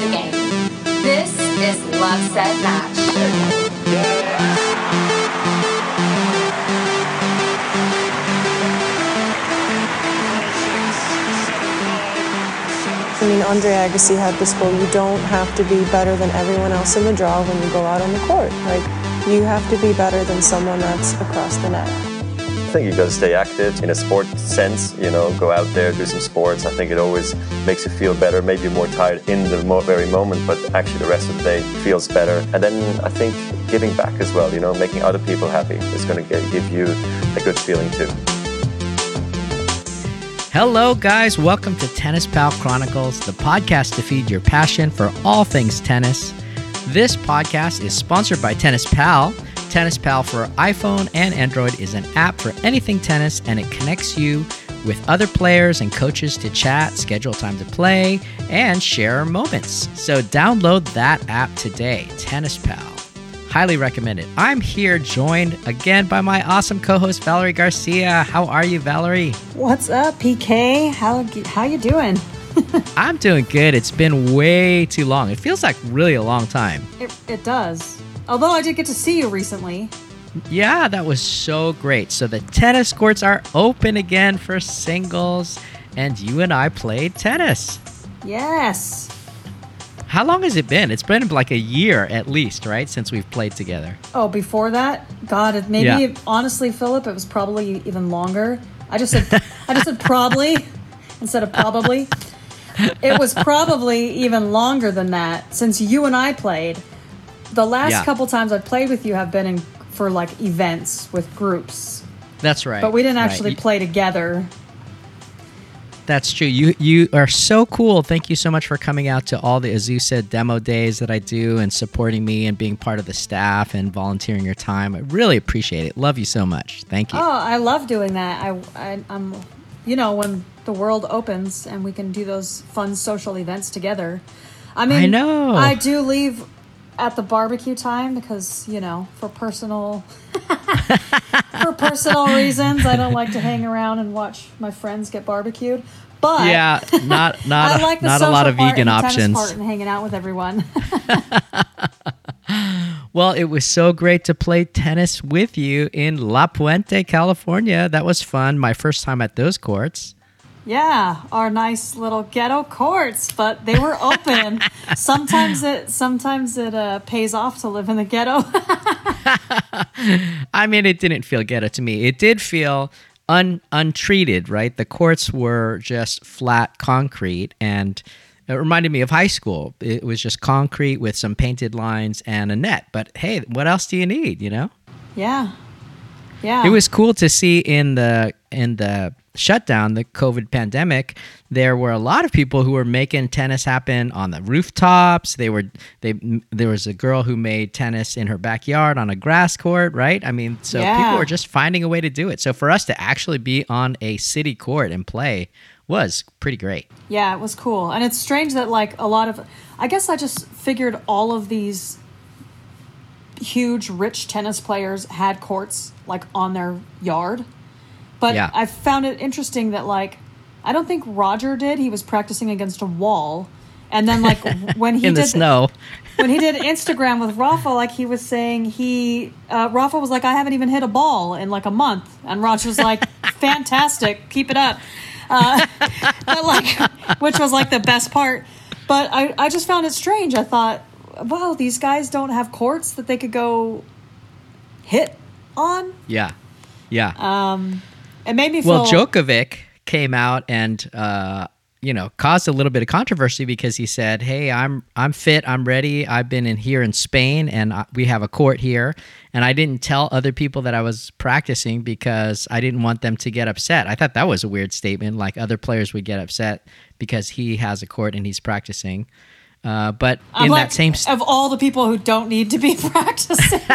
the game. This is Love Set Match. I mean, Andre Agassi had this quote, you don't have to be better than everyone else in the draw when you go out on the court. Like, you have to be better than someone that's across the net. I think you got to stay active in a sport sense, you know, go out there, do some sports. I think it always makes you feel better, maybe you're more tired in the very moment, but actually the rest of the day feels better. And then I think giving back as well, you know, making other people happy is going to give you a good feeling too. Hello, guys. Welcome to Tennis Pal Chronicles, the podcast to feed your passion for all things tennis. This podcast is sponsored by Tennis Pal. Tennis Pal for iPhone and Android is an app for anything tennis, and it connects you with other players and coaches to chat, schedule time to play, and share moments. So download that app today, Tennis Pal. Highly recommend it. I'm here joined again by my awesome co-host Valerie Garcia. How are you, Valerie? What's up, PK? How how you doing? I'm doing good. It's been way too long. It feels like really a long time. It, it does. Although I did get to see you recently. Yeah, that was so great. So the tennis courts are open again for singles, and you and I played tennis. Yes. How long has it been? It's been like a year at least, right, since we've played together. Oh, before that, God, maybe Yeah. honestly, Philip, it was probably even longer. I just said I just said probably instead of probably. It was probably even longer than that since you and I played. The last Yeah. couple times I've played with you have been in for like events with groups, That's right. but we didn't actually You- play together. That's true. You you are so cool. Thank you so much for coming out to all the Azusa demo days that I do and supporting me and being part of the staff and volunteering your time. I really appreciate it. Love you so much. Thank you. Oh, I love doing that. I, I I'm, you know, when the world opens and we can do those fun social events together. I mean, I know. I do leave at the barbecue time because you know, for personal, for personal reasons, I don't like to hang around and watch my friends get barbecued. But yeah, not not I like not a lot of vegan options. part and hanging out with everyone. Well, it was so great to play tennis with you in La Puente, California. That was fun. My first time at those courts. Yeah, our nice little ghetto courts, but they were open. sometimes it sometimes it uh, pays off to live in the ghetto. I mean, it didn't feel ghetto to me. It did feel un untreated, right? The courts were just flat concrete and it reminded me of high school. It was just concrete with some painted lines and a net. But hey, what else do you need, you know? yeah, yeah. It was cool to see in the in the shutdown, the COVID pandemic, there were a lot of people who were making tennis happen on the rooftops. They were they there was a girl who made tennis in her backyard on a grass court, right? I mean, so Yeah. people were just finding a way to do it. So for us to actually be on a city court and play was pretty great. Yeah, it was cool. And it's strange that like a lot of I guess I just figured all of these huge rich tennis players had courts like on their yard. But Yeah. I found it interesting that like I don't think Roger did. He was practicing against a wall. And then like when he in the did snow. when he did Instagram with Rafa, like he was saying he uh, Rafa was like, I haven't even hit a ball in like a month, and Roger was like, fantastic, keep it up, uh, but like, which was like the best part. But I, I just found it strange. I thought, wow, these guys don't have courts that they could go hit on. Yeah. Yeah. Um, it made me feel Well, Djokovic came out and uh, you know caused a little bit of controversy because he said, "Hey, I'm I'm fit, I'm ready. I've been in here in Spain, and I, we have a court here, and I didn't tell other people that I was practicing because I didn't want them to get upset." I thought that was a weird statement. Like other players would get upset because he has a court and he's practicing. Uh, but I'm in like, that same st- of all the people who don't need to be practicing.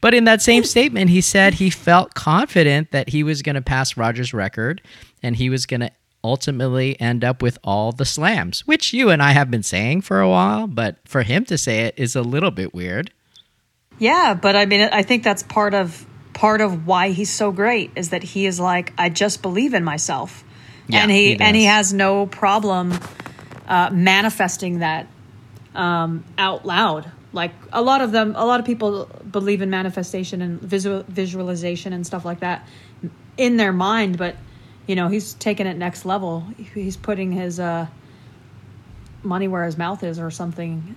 But in that same statement, he said he felt confident that he was going to pass Rogers' record and he was going to ultimately end up with all the slams, which you and I have been saying for a while. But for him to say it is a little bit weird. Yeah, but I mean, I think that's part of part of why he's so great is that he is like, I just believe in myself, Yeah, and he, he and he has no problem uh, manifesting that um, out loud. Like a lot of them, a lot of people believe in manifestation and visual, visualization and stuff like that in their mind, but you know he's taking it next level. He's putting his uh, money where his mouth is, or something.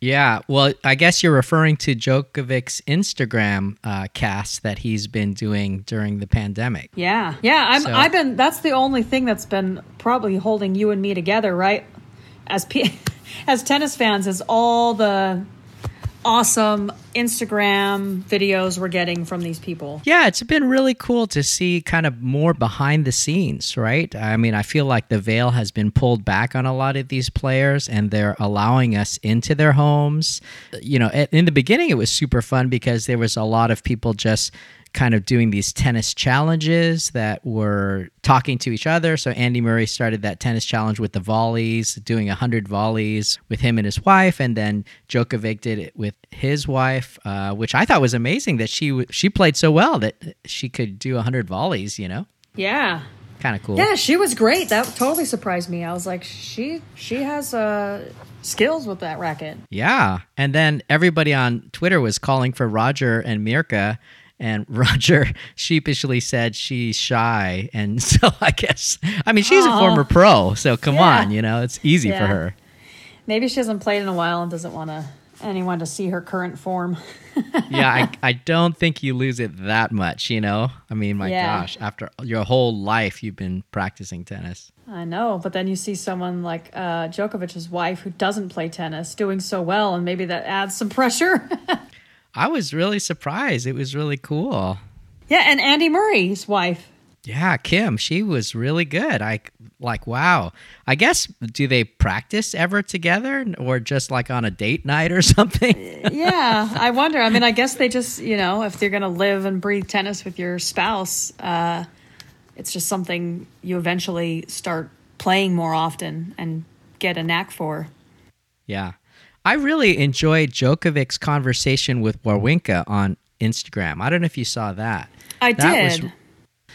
Yeah, well, I guess you're referring to Djokovic's Instagram uh, cast that he's been doing during the pandemic. Yeah, yeah. I'm, So- I've been. That's the only thing that's been probably holding you and me together, right? As P- as tennis fans, is all the awesome Instagram videos we're getting from these people. Yeah, it's been really cool to see kind of more behind the scenes, right? I mean, I feel like the veil has been pulled back on a lot of these players and they're allowing us into their homes. You know, in the beginning, it was super fun because there was a lot of people just kind of doing these tennis challenges that were talking to each other. So Andy Murray started that tennis challenge with the volleys, doing 100 volleys with him and his wife, and then Djokovic did it with his wife, uh, which I thought was amazing that she she played so well that she could do 100 volleys. You know, Yeah, kind of cool. yeah. She was great. That totally surprised me. I was like, she she has uh, skills with that racket. Yeah. And then everybody on Twitter was calling for Roger and Mirka. And Roger sheepishly said she's shy. And so I guess, I mean, she's a former pro. So come Yeah. on, you know, it's easy for her. Maybe she hasn't played in a while and doesn't want to anyone to see her current form. yeah, I, I don't think you lose it that much, you know? I mean, my Yeah. gosh, after your whole life you've been practicing tennis. I know, but then you see someone like uh, Djokovic's wife who doesn't play tennis doing so well, and maybe that adds some pressure. I was really surprised. It was really cool. yeah, and Andy Murray's wife. Yeah, Kim, she was really good. I like, wow. I guess do they practice ever together or just like on a date night or something? Yeah, I wonder. I mean, I guess they just, you know, if they're going to live and breathe tennis with your spouse, uh, it's just something you eventually start playing more often and get a knack for. Yeah. I really enjoyed Djokovic's conversation with Wawrinka on Instagram. I don't know if you saw that. I That was did.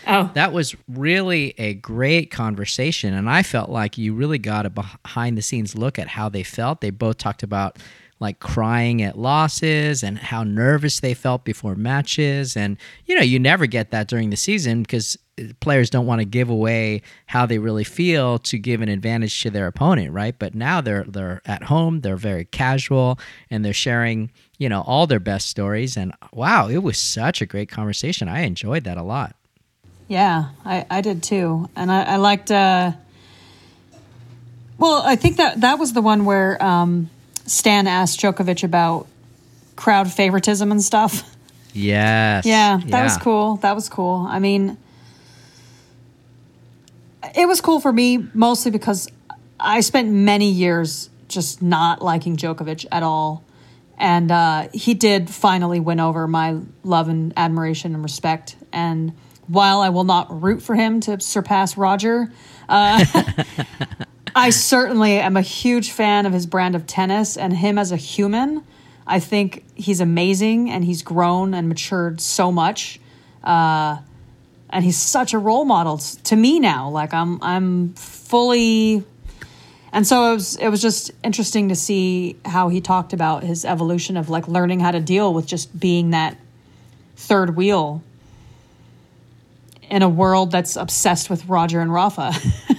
oh, that was really a great conversation and i felt like you really got a behind the scenes look at how they felt they both talked about like crying at losses and how nervous they felt before matches. And you know you never get that during the season because players don't want to give away how they really feel to give an advantage to their opponent right? But now they're they're at home they're very casual and they're sharing you know all their best stories. And wow it was such a great conversation. I enjoyed that a lot. Yeah, I, I did too, and I, I liked. Uh, well, I think that that was the one where um, Stan asked Djokovic about crowd favoritism and stuff. Yes. Yeah, that was cool. That was cool. I mean, it was cool for me mostly because I spent many years just not liking Djokovic at all. And uh, he did finally win over my love and admiration and respect. And while I will not root for him to surpass Roger, uh, I certainly am a huge fan of his brand of tennis and him as a human. I think he's amazing and he's grown and matured so much. Uh, and he's such a role model to me now. Like I'm, I'm fully, and so it was. It was just interesting to see how he talked about his evolution of like learning how to deal with just being that third wheel in a world that's obsessed with Roger and Rafa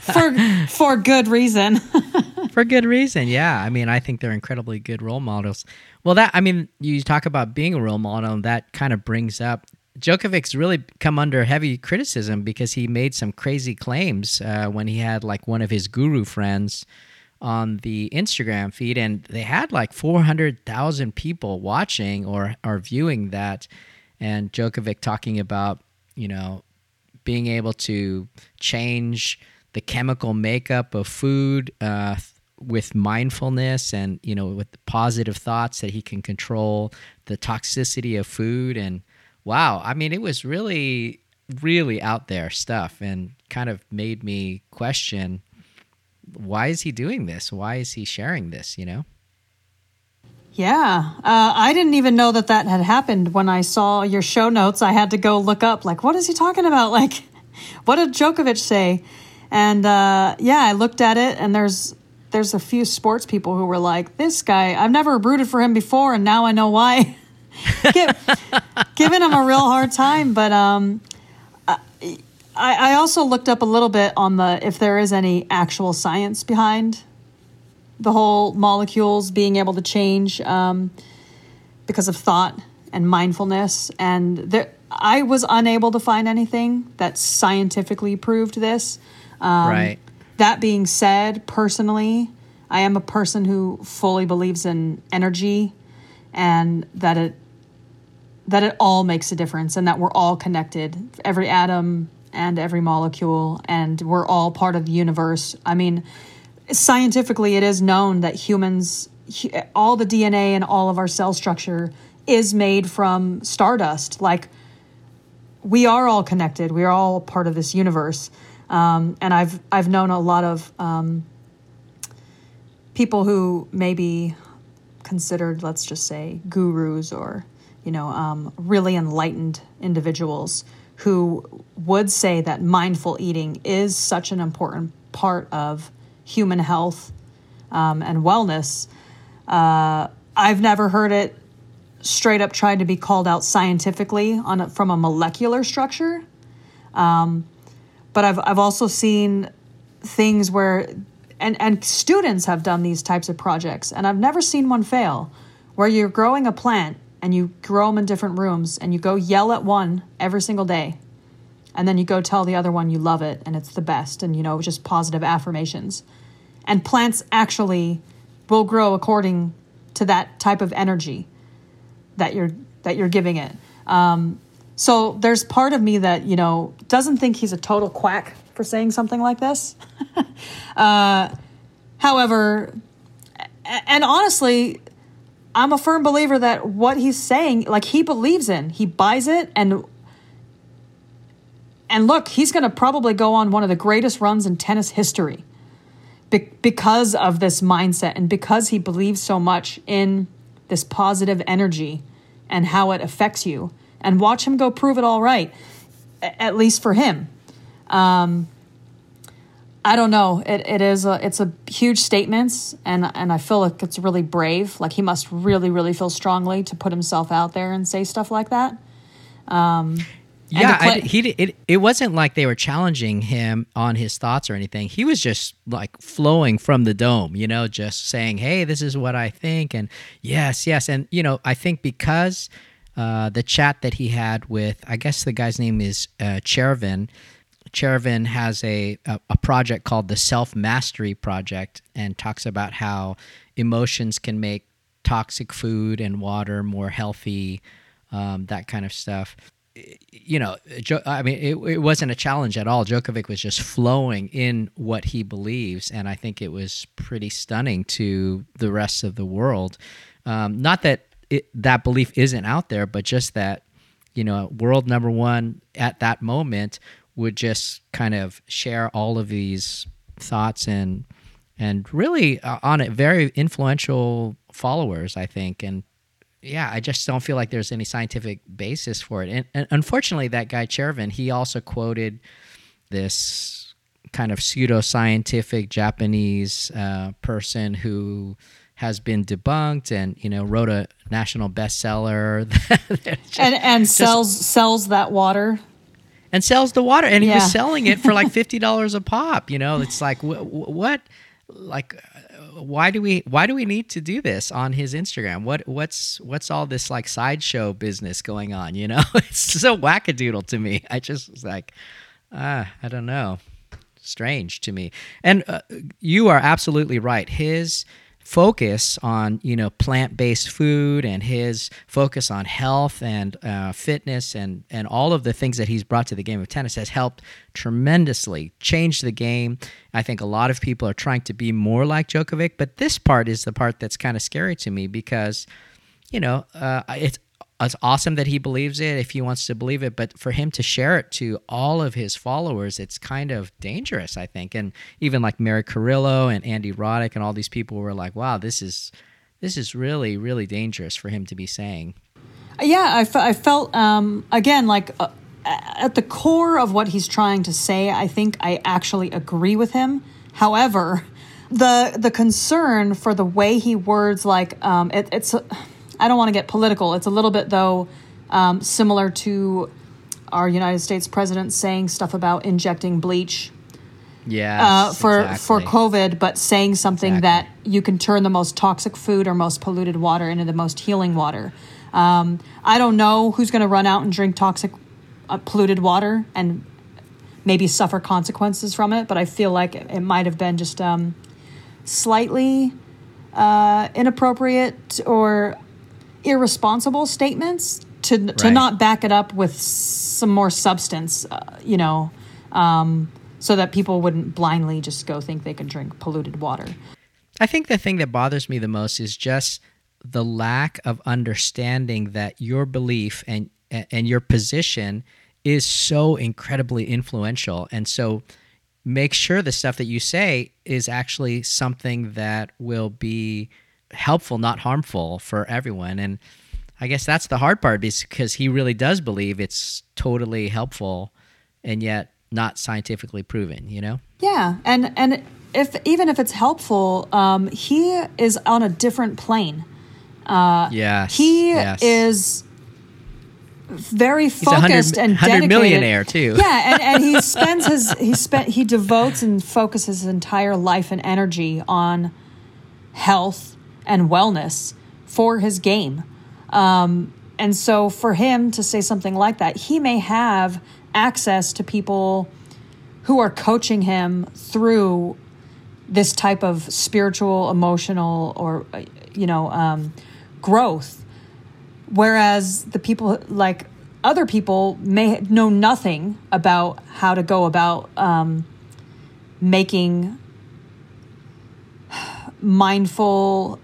for for good reason. for good reason. Yeah, I mean, I think they're incredibly good role models. Well, that I mean, you talk about being a role model, and that kind of brings up Djokovic's really come under heavy criticism because he made some crazy claims uh, when he had like one of his guru friends on the Instagram feed, and they had like four hundred thousand people watching or or viewing that, and Djokovic talking about you know being able to change the chemical makeup of food uh, with mindfulness and you know with positive thoughts that he can control the toxicity of food and wow i mean it was really really out there stuff and kind of made me question why is he doing this why is he sharing this you know Yeah, uh, I didn't even know that that had happened. When I saw your show notes, I had to go look up, like, what is he talking about? Like, what did Djokovic say? And uh, yeah, I looked at it, and there's there's a few sports people who were like, "This guy, I've never rooted for him before, and now I know why." Giving him a real hard time, but um, I, I also looked up a little bit on the if there is any actual science behind the whole molecules being able to change um, because of thought and mindfulness, and there, I was unable to find anything that scientifically proved this. Um, right. That being said, personally, I am a person who fully believes in energy and that it that it all makes a difference and that we're all connected every atom and every molecule and we're all part of the universe. I mean scientifically it is known that humans all the dna and all of our cell structure is made from stardust. Like we are all connected. We are all part of this universe um, and i've i've known a lot of um, people who may be considered let's just say gurus or you know, um, really enlightened individuals who would say that mindful eating is such an important part of human health um, and wellness. Uh, I've never heard it straight up tried to be called out scientifically on a, from a molecular structure, um, but I've I've also seen things where and and students have done these types of projects, and I've never seen one fail, where you're growing a plant and you grow them in different rooms and you go yell at one every single day and then you go tell the other one you love it and it's the best and you know just positive affirmations. And plants actually will grow according to that type of energy that you're that you're giving it. Um, so there's part of me that you know doesn't think he's a total quack for saying something like this uh, however and honestly I'm a firm believer that what he's saying, like he believes in, he buys it, and and look, he's going to probably go on one of the greatest runs in tennis history be- because of this mindset and because he believes so much in this positive energy and how it affects you. And watch him go prove it all right, at least for him. Um, I don't know. It it is a it's a huge statement, and and I feel like it's really brave. Like he must really really feel strongly to put himself out there and say stuff like that. Um, yeah, play- I, he it it wasn't like they were challenging him on his thoughts or anything. He was just like flowing from the dome, you know, just saying, "Hey, this is what I think," and yes, yes, and you know, I think because uh, the chat that he had with, I guess the guy's name is uh, Chervin Chervin has a, a, a project called the Self Mastery Project and talks about how emotions can make toxic food and water more healthy, um, that kind of stuff. You know, I mean, it, it wasn't a challenge at all. Djokovic was just flowing in what he believes, and I think it was pretty stunning to the rest of the world. Um, not that it, that belief isn't out there, but just that you know, world number one at that moment would just kind of share all of these thoughts and and really uh, on it very influential followers i think. And yeah i just don't feel like there's any scientific basis for it. And, and unfortunately that guy chervin he also quoted this kind of pseudo-scientific japanese uh, person who has been debunked and you know wrote a national bestseller and and sells sells that water and sells the water, and he yeah. was selling it for like fifty dollars a pop. You know, it's like wh- what, like, uh, why do we why do we need to do this on his Instagram? What what's what's all this like sideshow business going on? You know, it's so wackadoodle to me. I just was like, ah, I don't know, strange to me. And uh, you are absolutely right. His focus on you know plant-based food and his focus on health and uh, fitness and and all of the things that he's brought to the game of tennis has helped tremendously change the game. I think a lot of people are trying to be more like Djokovic, but this part is the part that's kind of scary to me because you know uh, it's it's awesome that he believes it if he wants to believe it but for him to share it to all of his followers it's kind of dangerous i think and even like mary Carillo and andy roddick and all these people were like wow this is this is really really dangerous for him to be saying yeah I, f- I felt um, again like uh, at the core of what he's trying to say, I think I actually agree with him. However, the the concern for the way he words like um, it, it's I don't want to get political. It's a little bit though um, similar to our United States president saying stuff about injecting bleach Yeah. uh, for for COVID, but saying something Exactly. that you can turn the most toxic food or most polluted water into the most healing water. Um, I don't know who's going to run out and drink toxic, uh, polluted water and maybe suffer consequences from it, but I feel like it, it might have been just um, slightly uh, inappropriate or irresponsible statements to to Right. not back it up with some more substance, uh, you know, um, so that people wouldn't blindly just go think they can drink polluted water. I think the thing that bothers me the most is just the lack of understanding that your belief and and your position is so incredibly influential and so make sure the stuff that you say is actually something that will be helpful not harmful for everyone and I guess that's the hard part because he really does believe it's totally helpful and yet not scientifically proven, you know? Yeah, and and if even if it's helpful, um, he is on a different plane. Uh, Yes. He yes. is very focused and dedicated. millionaire, too. Yeah, and, and he spends his he spent he devotes and focuses his entire life and energy on health and wellness for his game. Um, and so for him to say something like that, he may have access to people who are coaching him through this type of spiritual, emotional, or you know, um, growth. Whereas the people like other people may know nothing about how to go about um, making mindful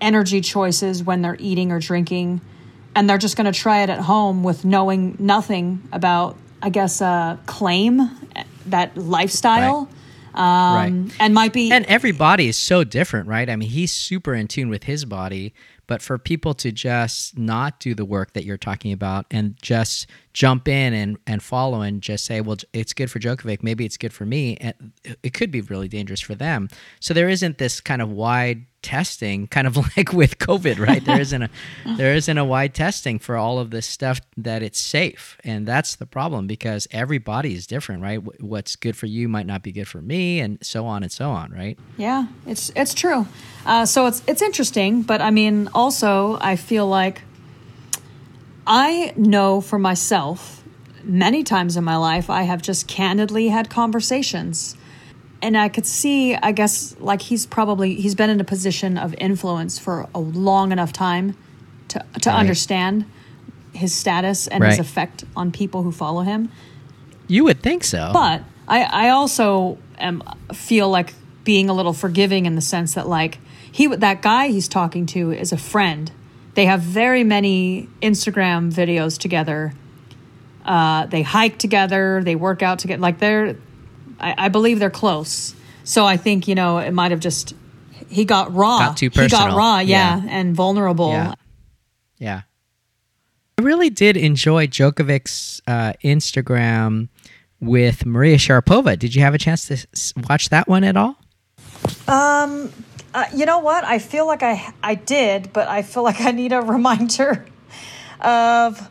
energy choices when they're eating or drinking and they're just going to try it at home with knowing nothing about i guess uh, claim that lifestyle um, and might be and every body is so different, right? I mean, he's super in tune with his body, but for people to just not do the work that you're talking about and just jump in and, and follow and just say, well, it's good for Djokovic, maybe it's good for me, and it could be really dangerous for them. So there isn't this kind of wide testing, kind of like with COVID, right? There isn't a there isn't a wide testing for all of this stuff that it's safe, and that's the problem because every body is different, right? What's good for you might not be good for me, and so on and so on, right? Yeah, it's it's true. Uh, so it's it's interesting, but I mean, also I feel like I know for myself many times in my life I have just candidly had conversations, and I could see, I guess, like he's probably he's been in a position of influence for a long enough time to to Right. understand his status and his effect on people who follow him. You would think so. But I, I also am feel like being a little forgiving in the sense that like he that guy he's talking to is a friend. They have very many Instagram videos together. Uh, they hike together. They work out together. Like they're, I, I believe they're close. So I think you know it might have just he got raw. Got too He got raw, yeah, Yeah. and vulnerable. Yeah. Yeah. I really did enjoy Djokovic's uh, Instagram with Maria Sharapova. Did you have a chance to s- watch that one at all? Um, uh, you know what? I feel like I I did, but I feel like I need a reminder of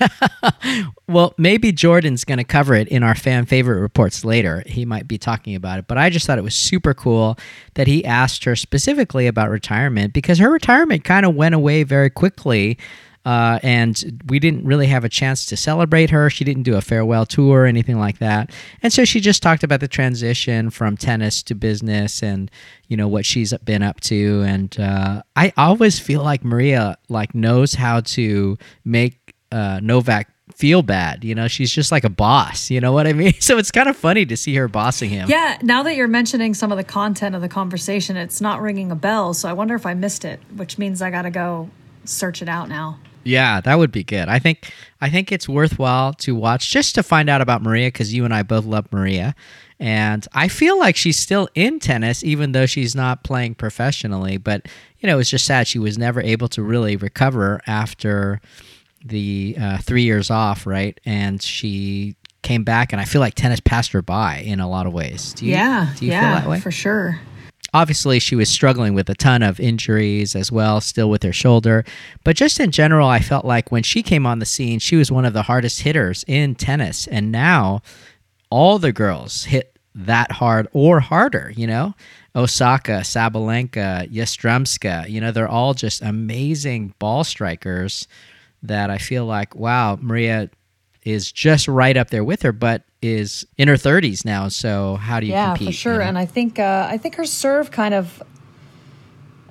Well, maybe Jordan's going to cover it in our fan favorite reports later. He might be talking about it, but I just thought it was super cool that he asked her specifically about retirement because her retirement kind of went away very quickly. Uh, and we didn't really have a chance to celebrate her. She didn't do a farewell tour or anything like that. And so she just talked about the transition from tennis to business and, you know, what she's been up to. And uh, I always feel like Maria like knows how to make uh, Novak feel bad. You know, she's just like a boss. You know what I mean? So it's kind of funny to see her bossing him. Yeah, now that you're mentioning some of the content of the conversation, it's not ringing a bell. So I wonder if I missed it, which means I got to go search it out now. Yeah, that would be good. I think I think it's worthwhile to watch just to find out about Maria because you and I both love Maria, and I feel like she's still in tennis even though she's not playing professionally. But you know, it's just sad she was never able to really recover after the uh, three years off, right? And she came back, and I feel like tennis passed her by in a lot of ways. Do you, yeah, do you yeah, feel that way? for sure. obviously she was struggling with a ton of injuries as well still with her shoulder but just in general i felt like when she came on the scene she was one of the hardest hitters in tennis and now all the girls hit that hard or harder you know osaka sabalenka yastremska you know they're all just amazing ball strikers that i feel like wow maria is just right up there with her but is in her 30s now so how do you yeah, compete for sure. you know? And I think uh, I think her serve kind of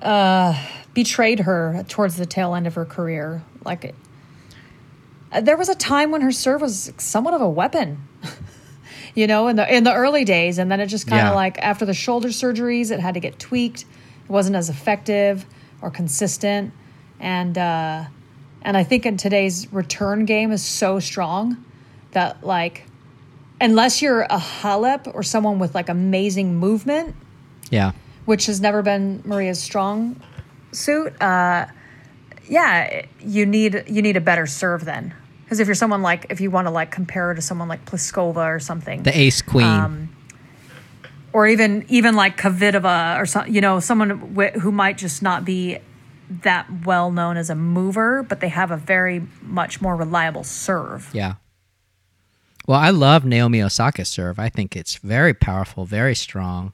uh, betrayed her towards the tail end of her career. Like uh, there was a time when her serve was somewhat of a weapon. you know, in the in the early days, and then it just kind of Yeah. like after the shoulder surgeries, it had to get tweaked. It wasn't as effective or consistent, and uh, and I think in today's return game is so strong that like unless you're a Halep or someone with like amazing movement, yeah which has never been Maria's strong suit, uh, yeah, you need you need a better serve then. Because if you're someone like if you want to like compare her to someone like Pliskova or something, the ace queen Um, or even even like Kvitova or some, you know someone wh- who might just not be that well known as a mover, but they have a very much more reliable serve. Yeah. Well, I love Naomi Osaka's serve. I think it's very powerful, very strong.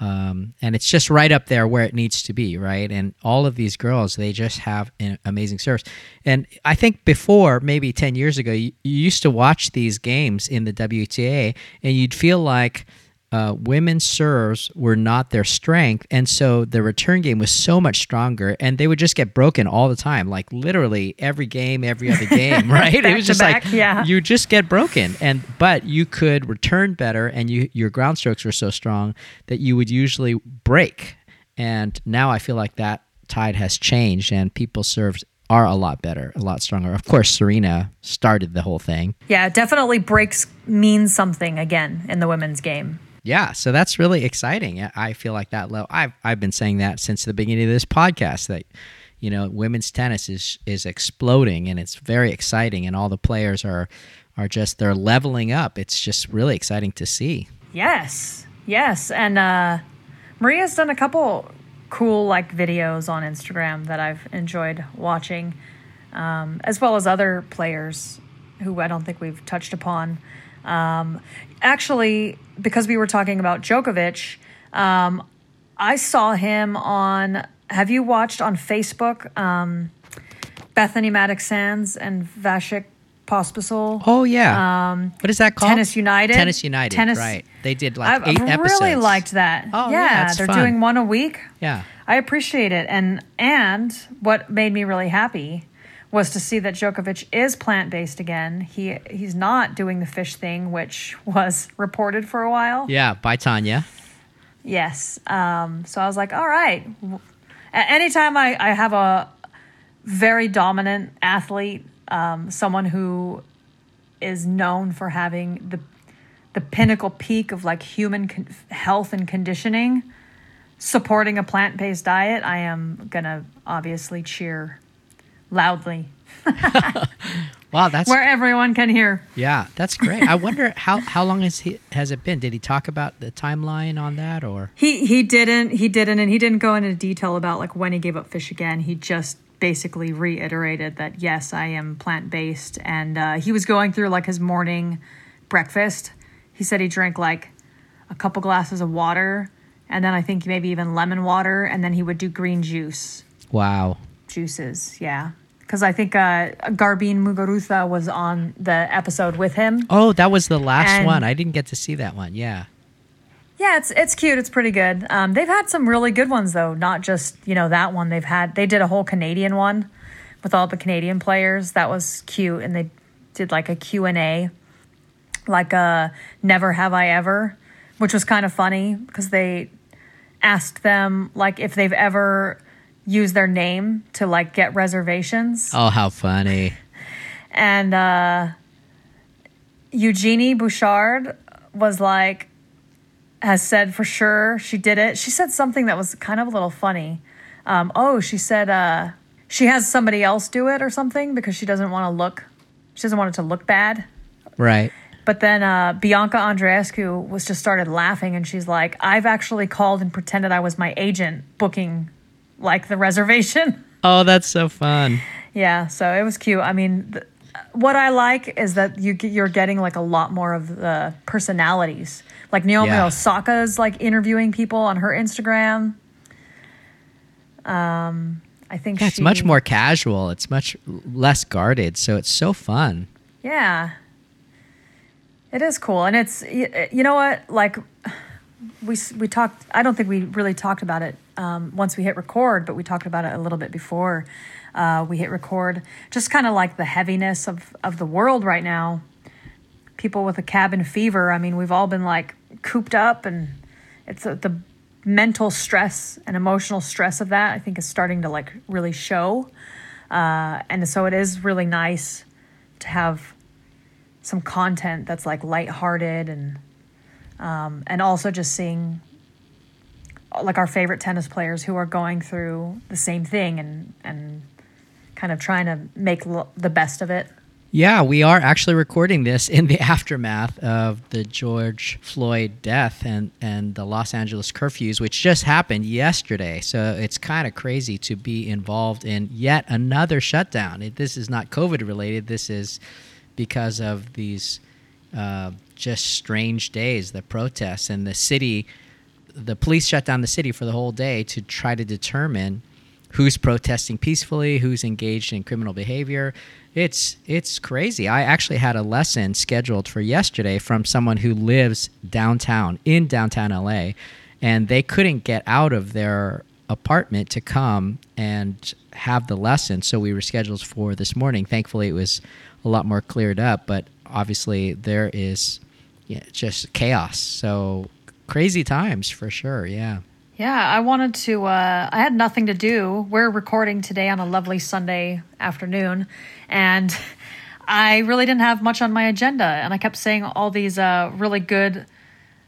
Um, and it's just right up there where it needs to be, right? And all of these girls, they just have an amazing serves. And I think before, maybe 10 years ago, you, you used to watch these games in the WTA and you'd feel like uh, women's serves were not their strength, and so the return game was so much stronger, and they would just get broken all the time, like literally every game, every other game, right? it was just back, like yeah. you just get broken, and but you could return better, and you your ground strokes were so strong that you would usually break, and now I feel like that tide has changed, and people serves are a lot better, a lot stronger. Of course, Serena started the whole thing. Yeah, definitely breaks means something again in the women's game. Yeah, so that's really exciting. I- feel like that level. I've I've been saying that since the beginning of this podcast that you know women's tennis is is exploding and it's very exciting and all the players are are just they're leveling up. It's just really exciting to see. Yes, yes, and uh, Maria's done a couple cool like videos on Instagram that I've enjoyed watching, um, as well as other players who I don't think we've touched upon. Um, actually, because we were talking about Djokovic, um, I saw him on. Have you watched on Facebook? Um, Bethanie Mattek-Sands and Vasek Pospisil. Oh yeah. Um, what is that called? Tennis United? Tennis United. Tennis- Right. They did like I've, eight I've episodes. really liked that. Oh, yeah, yeah, they're fun. doing one a week. Yeah. I appreciate it, and and what made me really happy was to see that Djokovic is plant based again. He he's not doing the fish thing, which was reported for a while. Yeah. By Tanya. Yes. Um, so I was like, all right. Anytime I, I have a very dominant athlete, um, someone who is known for having the the pinnacle peak of like human con- health and conditioning, supporting a plant based diet, I am gonna obviously cheer loudly Wow, that's where everyone can hear. yeah, that's great. I wonder how how long has he has it been? Did he talk about the timeline on that or? He he didn't he didn't and he didn't go into detail about like when he gave up fish again. He just basically reiterated that yes, I am plant based, and uh, he was going through like his morning breakfast. He said he drank like a couple glasses of water, and then I think maybe even lemon water, and then he would do green juice Wow. juices. Yeah. Because I think uh, Garbine Muguruza was on the episode with him. Oh, that was the last And- one. I didn't get to see that one. Yeah. Yeah, it's it's cute. It's pretty good. Um, they've had some really good ones though. Not just you know that one. They've had they did a whole Canadian one with all the Canadian players. That was cute, and they did like a Q and A, like a Never Have I Ever, which was kind of funny because they asked them like if they've ever used their name to like get reservations Oh, how funny. and uh, Eugenie Bouchard was like, has said for sure she did it. She said something that was kind of a little funny. Um, oh, she said uh, she has somebody else do it or something because she doesn't want to look she doesn't want it to look bad. Right. But then uh, Bianca Andreescu was just started laughing, and she's like, "I've actually called and pretended I was my agent booking, like the reservation." Oh, that's so fun. yeah, so it was cute. I mean, th- what I like is that you you're getting like a lot more of the personalities. Like Naomi Yeah. Osaka's like interviewing people on her Instagram. Um, I think Yeah, it's much more casual. It's much less guarded, so it's so fun. Yeah. It is cool. And it's, y- you know what? Like, we, we talked, I don't think we really talked about it um, once we hit record, but we talked about it a little bit before uh, we hit record. Just kind of like the heaviness of, of the world right now. People with a cabin fever. I mean, we've all been like cooped up, and it's uh the mental stress and emotional stress of that, I think, is starting to like really show. Uh, and so it is really nice to have some content that's like lighthearted and um, and also just seeing like our favorite tennis players who are going through the same thing and and kind of trying to make l- the best of it. Yeah, we are actually recording this in the aftermath of the George Floyd death and, and the Los Angeles curfews, which just happened yesterday. So it's kind of crazy to be involved in yet another shutdown. This is not COVID related. This is because of these uh, just strange days, the protests, and the city. The police shut down the city for the whole day to try to determine who's protesting peacefully, who's engaged in criminal behavior. It's it's crazy. I actually had a lesson scheduled for yesterday from someone who lives downtown in downtown LA and they couldn't get out of their apartment to come and have the lesson. So we were scheduled for this morning. Thankfully it was a lot more cleared up, but obviously there is yeah, just chaos. So crazy times for sure. Yeah. Yeah, I wanted to. Uh, I had nothing to do. We're recording today on a lovely Sunday afternoon, and I really didn't have much on my agenda. And I kept saying all these uh, really good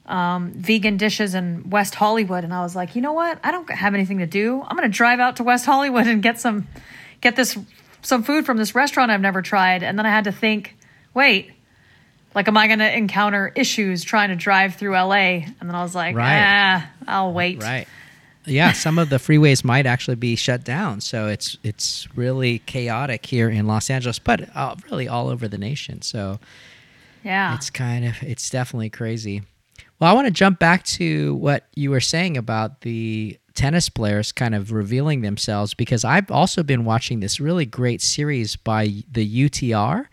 um, vegan dishes in West Hollywood, and I was like, you know what? I don't have anything to do. I'm going to drive out to West Hollywood and get some, get this some food from this restaurant I've never tried. And then I had to think, wait. Like, am I going to encounter issues trying to drive through LA? And then I was like, Right. ah, I'll wait. Right. Yeah, some of the freeways might actually be shut down, so it's it's really chaotic here in Los Angeles, but uh, really all over the nation. So Yeah. it's kind of it's definitely crazy. Well, I want to jump back to what you were saying about the tennis players kind of revealing themselves because I've also been watching this really great series by the UTR,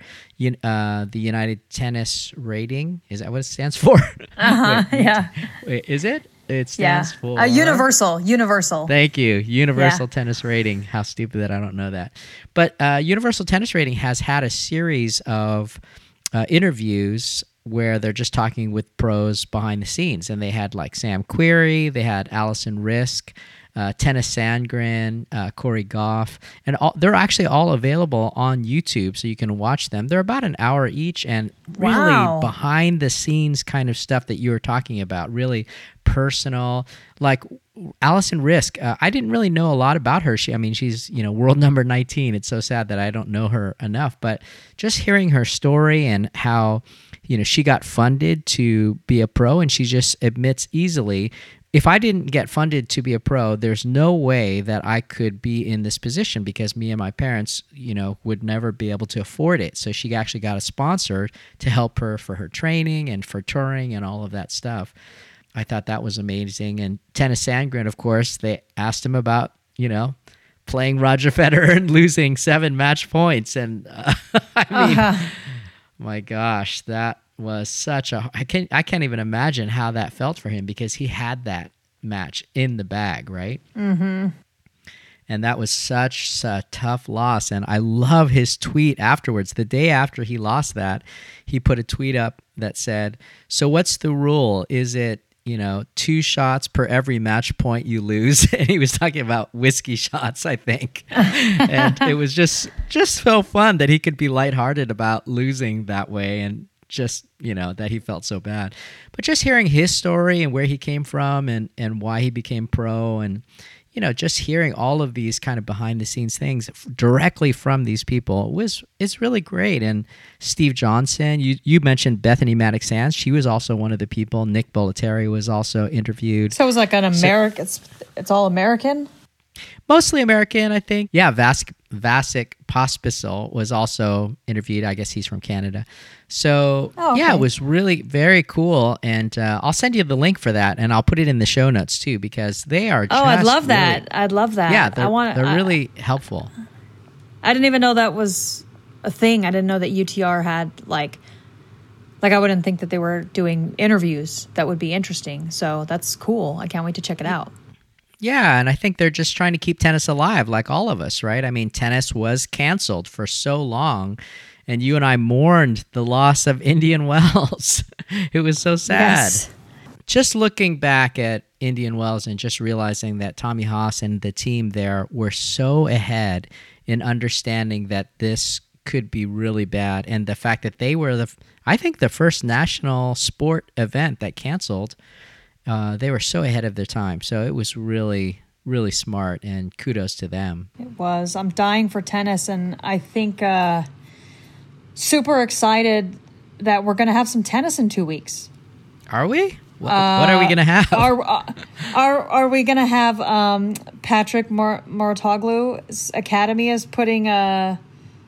uh, the United Tennis Rating. Is that what it stands for? Uh-huh, yeah. Wait, is it? It Yeah. stands for Uh, universal. Universal. Thank you. Universal Yeah. Tennis Rating. How stupid that I don't know that. But uh, Universal Tennis Rating has had a series of uh, interviews where they're just talking with pros behind the scenes. And they had like Sam Querrey, they had Alison Riske, uh, Tennys Sandgren, uh, Cori Gauff, and all, they're actually all available on YouTube, so you can watch them. They're about an hour each, and really Wow. behind the scenes kind of stuff that you were talking about, really personal. Like Alison Riske, uh, I didn't really know a lot about her. She, I mean, she's you know world number nineteen. It's so sad that I don't know her enough, but just hearing her story and how you know she got funded to be a pro, and she just admits easily. If I didn't get funded to be a pro, there's no way that I could be in this position because me and my parents, you know, would never be able to afford it. So she actually got a sponsor to help her for her training and for touring and all of that stuff. I thought that was amazing. And Tennys Sandgren, of course, they asked him about, you know, playing Roger Federer and losing seven match points. And uh, I mean, my gosh, that was such a I can't I can't even imagine how that felt for him because he had that match in the bag, right? Mm-hmm. And that was such a tough loss. And I love his tweet afterwards. The day after he lost that, he put a tweet up that said, So what's the rule? Is it you know, two shots per every match point you lose. And he was talking about whiskey shots, I think. and it was just just so fun that he could be lighthearted about losing that way and just, you know, that he felt so bad. But just hearing his story and where he came from and and why he became pro and you know, just hearing all of these kind of behind the scenes things f- directly from these people was is really great. And Steve Johnson, you you mentioned Bethanie Mattek-Sands. She was also one of the people. Nick Bollettieri was also interviewed. So it was like an American. It's it's all American. Mostly American, I think. Yeah, Vas- Vasek Pospisil was also interviewed. I guess he's from Canada. So Oh, yeah, it was really very cool. And uh, I'll send you the link for that, and I'll put it in the show notes too because they are. Oh, I'd love that. I'd love that. yeah, they're, I want. they're I, really helpful. I didn't even know that was a thing. I didn't know that UTR had like. Like I wouldn't think that they were doing interviews that would be interesting. So that's cool. I can't wait to check it out. Yeah, and I think they're just trying to keep tennis alive, like all of us, right? I mean, tennis was canceled for so long, and you and I mourned the loss of Indian Wells. it was so sad. Yes. Just looking back at Indian Wells and just realizing that Tommy Haas and the team there were so ahead in understanding that this could be really bad, and the fact that they were the, I think, the first national sport event that canceled uh, they were so ahead of their time. So it was really, really smart, and kudos to them. It was. I'm dying for tennis, and I think uh, super excited that we're going to have some tennis in two weeks. Are we? What, what are we gonna have? Are uh, are are we going to have um, Patrick Mouratoglou's academy is putting uh,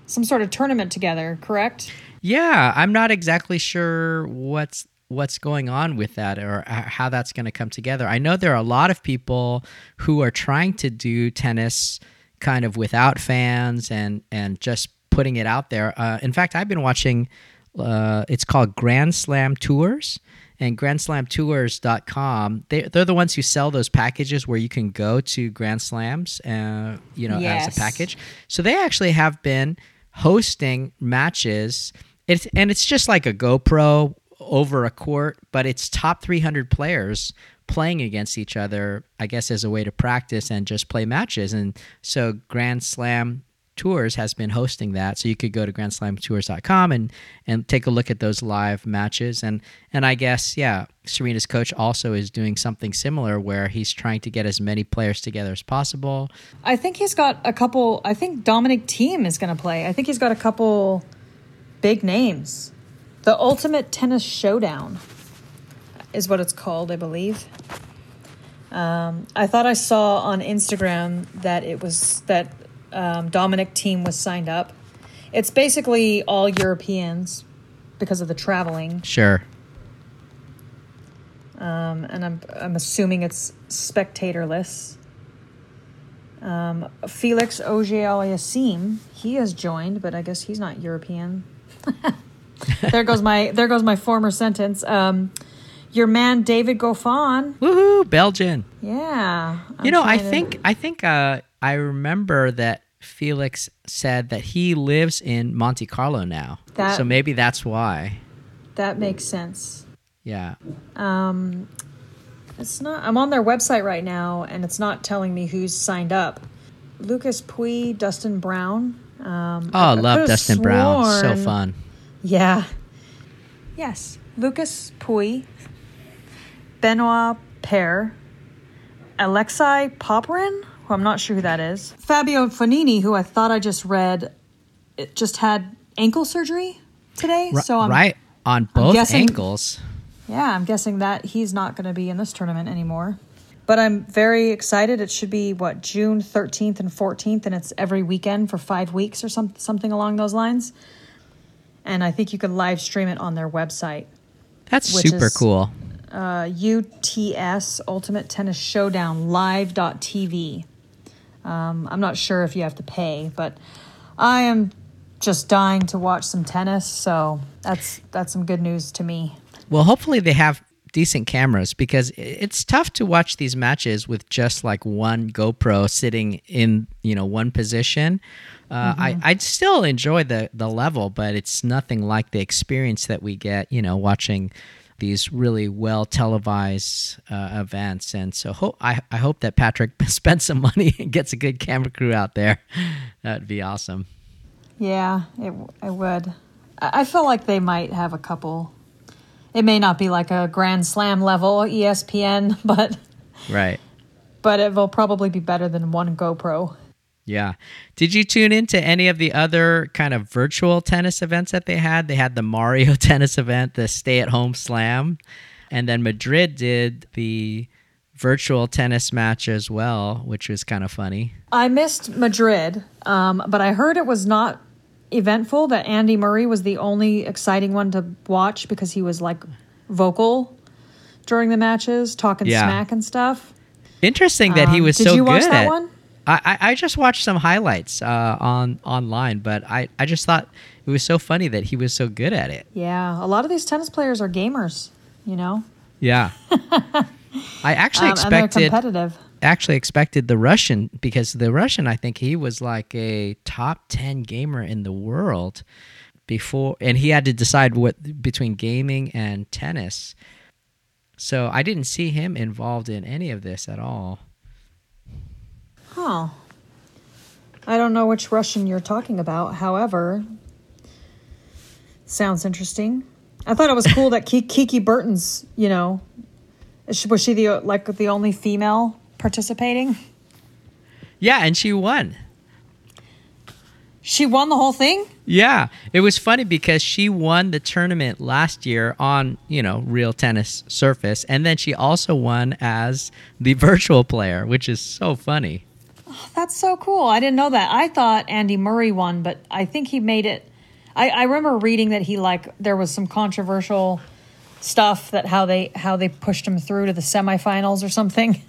some sort of tournament together? Correct. yeah, I'm not exactly sure what's what's going on with that or how that's going to come together. I know there are a lot of people who are trying to do tennis kind of without fans and and just putting it out there. Uh, in fact, I've been watching. Uh, it's called Grand Slam Tours. And GrandSlamTours.com, they, they're the ones who sell those packages where you can go to Grand Slams, uh, you know, as a package. So they actually have been hosting matches. It's and it's just like a GoPro over a court, but it's top 300 players playing against each other. I guess as a way to practice and just play matches. And so Grand Slam Tours has been hosting that, so you could go to GrandSlamTours.com and and take a look at those live matches. And and I guess yeah, Serena's coach also is doing something similar where he's trying to get as many players together as possible. I think he's got a couple. I think Dominic Thiem is going to play. I think he's got a couple big names. The Ultimate Tennis Showdown is what it's called, I believe. Um, I thought I saw on Instagram that it was that um, Dominic Thiem was signed up. It's basically all Europeans because of the traveling, Sure. um, and I'm I'm assuming it's spectatorless. Um, Felix Auger Aliassime, he has joined, but I guess he's not European. there goes my there goes my former sentence. Um, your man David Goffin, Woohoo, Belgian. yeah. I'm you know, I to- think I think uh, I remember that Felix said that he lives in Monte Carlo now. That- so maybe that's why. that makes sense. Yeah. Um it's not. I'm on their website right now, and it's not telling me who's signed up. Lucas Pouille, Dustin Brown. Um, Oh, I- I love Dustin Brown. So fun. Yeah. Yes. Lucas Pouille, Benoit Paire, Alexei Popyrin, who I'm not sure who that is, Fabio Fognini, who I thought I just read, it just had ankle surgery today. R- so I'm, right on both guessing- ankles. yeah, I'm guessing that he's not going to be in this tournament anymore. But I'm very excited. It should be what June 13th and 14th, and it's every weekend for five weeks or some, something along those lines. And I think you can live stream it on their website, That's super is- cool. uh, UTS Ultimate Tennis Showdown Live.tv. Um, I'm not sure if you have to pay, but I am just dying to watch some tennis. So that's that's some good news to me. Well, hopefully they have decent cameras because it's tough to watch these matches with just like one GoPro sitting in you know one position. Uh, I I still enjoy the the level, but it's nothing like the experience that we get you know watching these really well televised uh, events. And so ho- I I hope that Patrick spends some money and gets a good camera crew out there. That'd be awesome. Yeah, it, it would. I feel like they might have a couple. It may not be like a Grand Slam level ESPN, but Right. but it will probably be better than one GoPro. Yeah. Did you tune into any of the other kind of virtual tennis events that they had? They had the Mario tennis event, the stay at home slam, and then Madrid did the virtual tennis match as well, which was kind of funny. I missed Madrid, um, but I heard it was not eventful. That Andy Murray was the only exciting one to watch because he was like vocal during the matches, talking Yeah. smack and stuff. Interesting that he Um, was did you watch that one? I, I just watched some highlights uh, on online, but I, I just thought it was so funny that he was so good at it. Yeah, a lot of these tennis players are gamers, you know, Yeah. I actually um, expected competitive. actually expected the Russian because the Russian I think he was like a top 10 gamer in the world before and he had to decide what between gaming and tennis. So I didn't see him involved in any of this at all. Huh. I don't know which Russian you're talking about. However, sounds interesting. I thought it was cool that Kiki Bertens, you know, she- was she the like the only female participating? Yeah, and she won. She won the whole thing. Yeah, it was funny because she won the tournament last year on, you know, real tennis surface and then she also won as the virtual player, which is so funny. That's so cool. I didn't know that. I thought Andy Murray won, but I think he made it. I, I remember reading that he like there was some controversial stuff that how they how they pushed him through to the semifinals or something.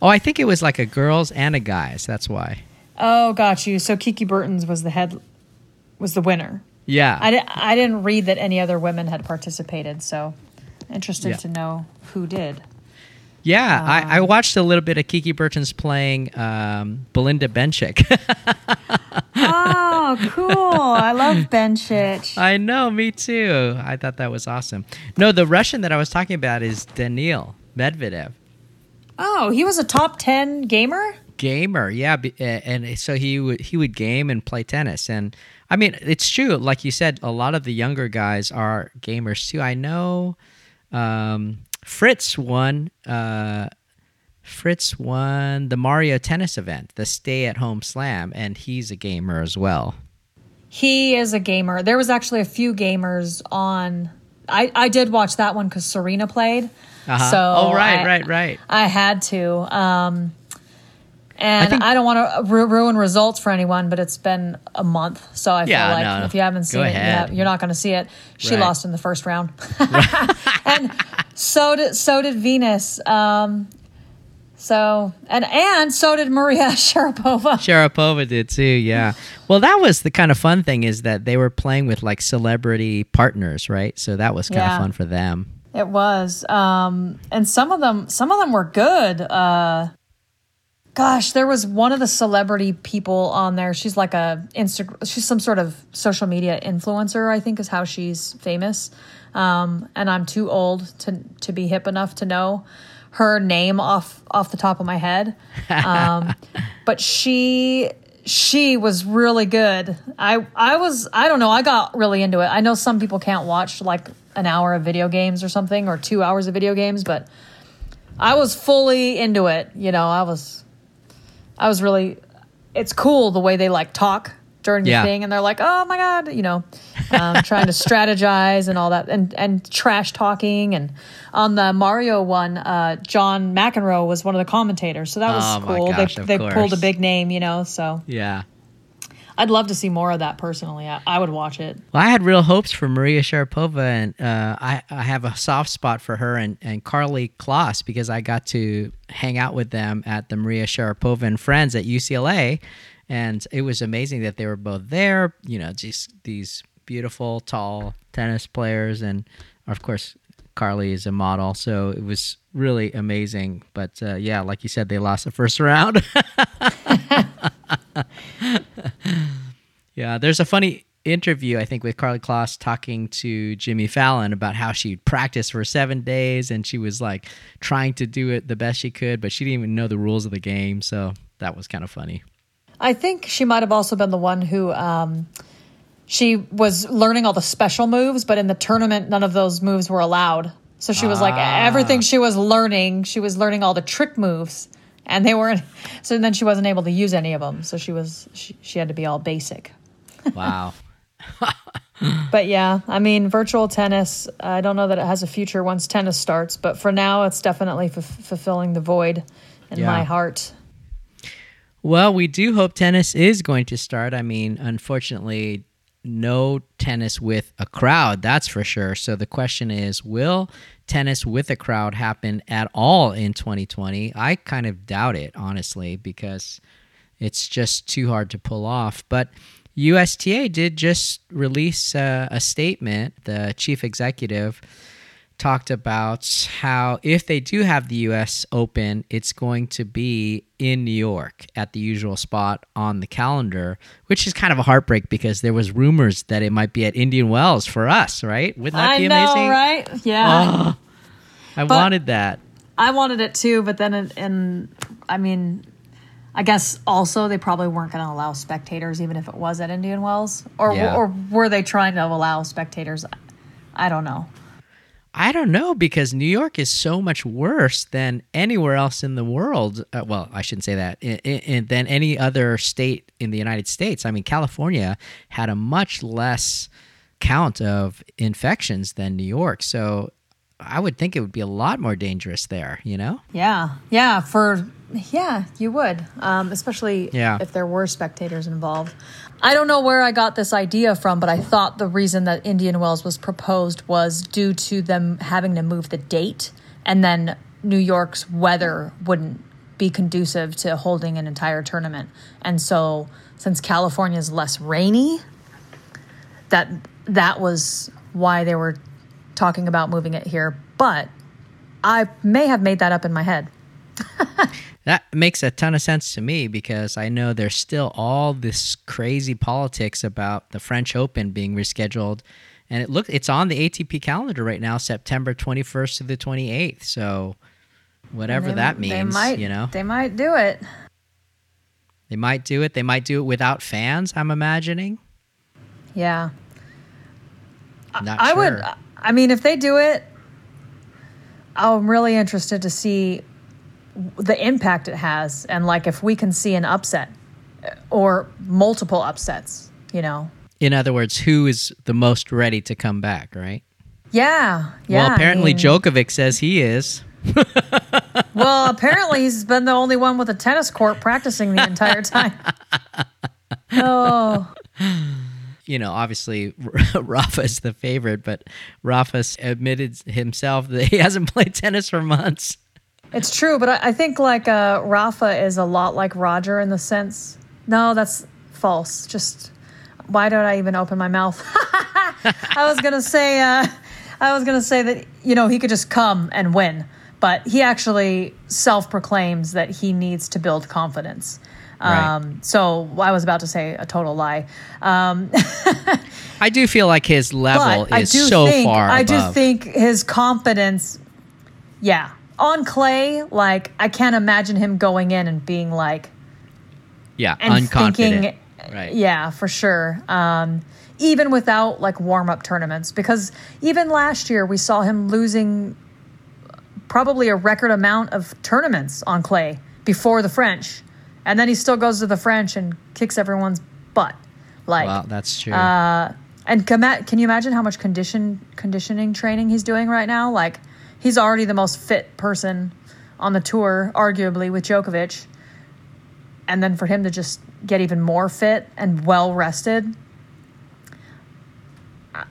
Oh, I think it was like a girls and a guys. That's why. Oh, got you. So Kiki Bertens was the head was the winner. Yeah. I, di- I didn't read that any other women had participated, so interested Yeah. to know who did. Yeah, I, I Um, watched a little bit of Kiki Bertens playing um, Belinda Bencic. Oh, cool. I love Bencic. I know, me too. I thought that was awesome. No, the Russian that I was talking about is Daniil Medvedev. Oh, he was a top 10 gamer? gamer yeah and so he would he would game and play tennis and i mean it's true like you said a lot of the younger guys are gamers too i know um, fritz won uh, fritz won the mario tennis event the stay at home slam and he's a gamer as well He is a gamer. There was actually a few gamers on. I, I did watch that one because Serena played. Uh-huh. So oh right I- right right I had to. Um, and I, think- don't want to ru- ruin results for anyone, but it's been a month, so I Yeah, feel like no. if you haven't seen it, you are not going to see it. She Right. lost in the first round, and so did so did Venus. Um, so and and so did Maria Sharapova. Sharapova did too, yeah. Well, that was the kind of fun thing is that they were playing with like celebrity partners, right? So that was kind Yeah. of fun for them. It was, um, and some of them, some of them were good. Uh, gosh, there was one of the celebrity people on there. She's like a Instagram. She's some sort of social media influencer. I think is how she's famous. Um, and I'm too old to to be hip enough to know her name off off the top of my head. Um, but she she was really good. I I was I don't know. I got really into it. I know some people can't watch like an hour of video games or something or 2 hours of video games, but I was fully into it. You know, I was I was really it's cool the way they like talk during the Yeah. thing and they're like, "Oh my god," you know, um, trying to strategize and all that and and trash talking and on the Mario one, uh, John McEnroe was one of the commentators. So that was Oh cool. gosh, they they pulled a big name, you know, so Yeah. I'd love to see more of that personally. I, I would watch it. Well, I had real hopes for Maria Sharapova, and uh, I, I have a soft spot for her and, and Karlie Kloss because I got to hang out with them at the Maria Sharapova and Friends at UCLA. And it was amazing that they were both there, you know, just these beautiful, tall tennis players. And of course, Karlie is a model. So it was really amazing. But uh, yeah, like you said, they lost the first round. Yeah, there's a funny interview I think with Karlie Kloss talking to Jimmy Fallon about how she practiced for seven days and she was like trying to do it the best she could, but she didn't even know the rules of the game. So that was kind of funny. I think she might have also been the one who um, she was learning all the special moves, but in the tournament, none of those moves were allowed. So she was like Ah. everything she was learning, she was learning all the trick moves, and they weren't. So then she wasn't able to use any of them. So she was she, she had to be all basic. Wow. But yeah, I mean, virtual tennis. I don't know that it has a future once tennis starts, but for now, it's definitely f- fulfilling the void in Yeah. my heart. Well, we do hope tennis is going to start. I mean, unfortunately, no tennis with a crowd, that's for sure. So the question is will tennis with a crowd happen at all in 2020? I kind of doubt it, honestly, because it's just too hard to pull off. But USTA did just release uh, a statement. The chief executive talked about how if they do have the US Open, it's going to be in New York at the usual spot on the calendar, which is kind of a heartbreak because there was rumors that it might be at Indian Wells for us, right? Wouldn't that I be know, amazing? right? Yeah, Oh, I wanted that. I wanted it too, but then, in, in I mean, I guess also they probably weren't going to allow spectators, even if it was at Indian Wells, or Yeah. or were they trying to allow spectators? I don't know. I don't know because New York is so much worse than anywhere else in the world. Uh, well, I shouldn't say that. I- I- I- than any other state in the United States. I mean, California had a much less count of infections than New York. So I would think it would be a lot more dangerous there, you know? Yeah, yeah, for yeah, you would, um, especially Yeah. if there were spectators involved. I don't know where I got this idea from, but I thought the reason that Indian Wells was proposed was due to them having to move the date, and then New York's weather wouldn't be conducive to holding an entire tournament, and so since California is less rainy, that that was why they were talking about moving it here, but. I may have made that up in my head. That makes a ton of sense to me because I know there's still all this crazy politics about the French Open being rescheduled. And it look it's on the ATP calendar right now, September 21st to the 28th. So whatever They- that means, they might, you know. they might do it. They might do it. They might do it without fans, I'm imagining. Yeah, Not I sure. would. I mean, if they do it, I'm really interested to see the impact it has, and like if we can see an upset uh, or multiple upsets. You know. In other words, who is the most ready to come back, right? Yeah. Yeah. well, I apparently mean- Djokovic says he is. Well, apparently he's been the only one with a tennis court practicing the entire time. Oh. you know, obviously Rafa is the favorite, but Rafa's admitted himself that he hasn't played tennis for months. It's true, but I, I think like uh, Rafa is a lot like Roger in the sense. No, that's false. Just why don't I even open my mouth? I was gonna say, uh, I was gonna say that you know he could just come and win, but he actually self proclaims that he needs to build confidence. Right. Um, so I was about to say a total lie. Um, I do feel like his level but I is do so think far I do think his confidence, yeah, on clay. Like I can't imagine him going in and being like yeah, and unconfident. thinking, right. yeah, for sure. Um, even without like warm up tournaments, because even last year we saw him losing probably a record amount of tournaments on clay before the French, and then he still goes to the French and kicks everyone's butt. Like, Well, that's true. uh, and can, can you imagine how much condition conditioning training he's doing right now? Like, he's already the most fit person on the tour, arguably with Djokovic. And then for him to just get even more fit and well rested,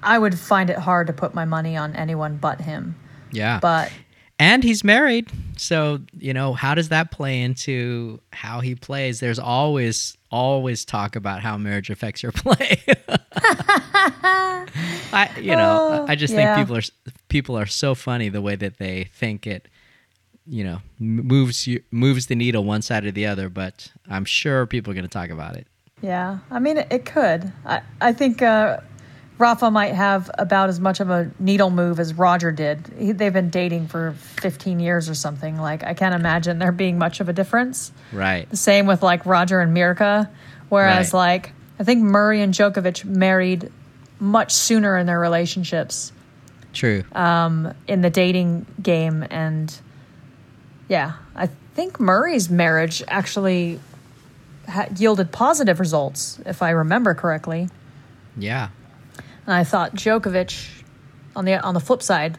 I- would find it hard to put my money on anyone but him. yeah. But and he's married. So, you know, how does that play into how he plays? There's always always talk about how marriage affects your play. I you know, I just yeah. think people are people are so funny the way that they think it you know, moves you moves the needle one side or the other, but I'm sure people are going to talk about it. Yeah, I mean, it, could. I, I think uh, Rafa might have about as much of a needle move as Roger did. He, they've been dating for 15 years or something. Like, I can't imagine there being much of a difference. Right. The same with like Roger and Mirka. Whereas, Right. like, I think Murray and Djokovic married much sooner in their relationships True. in the dating game. And yeah, I think Murray's marriage actually ha- yielded positive results, if I remember correctly. Yeah. And I thought Djokovic, on the on the flip side,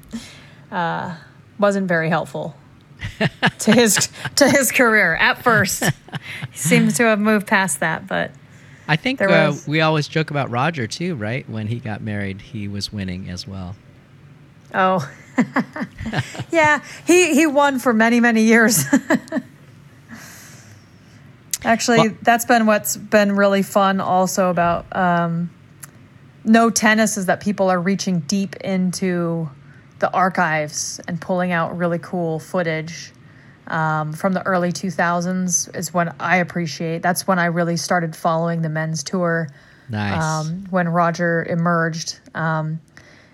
uh, wasn't very helpful to his to his career at first. he seems to have moved past that, but I think uh, we always joke about Roger too, right? When he got married, he was winning as well. oh, yeah, he he won for many many years. Actually, Well- that's been what's been really fun. Also about um, no tennis is that people are reaching deep into the archives and pulling out really cool footage um, from the early 2000s. Is when I appreciate. That's when I really started following the men's tour Nice. um, when Roger emerged. Um,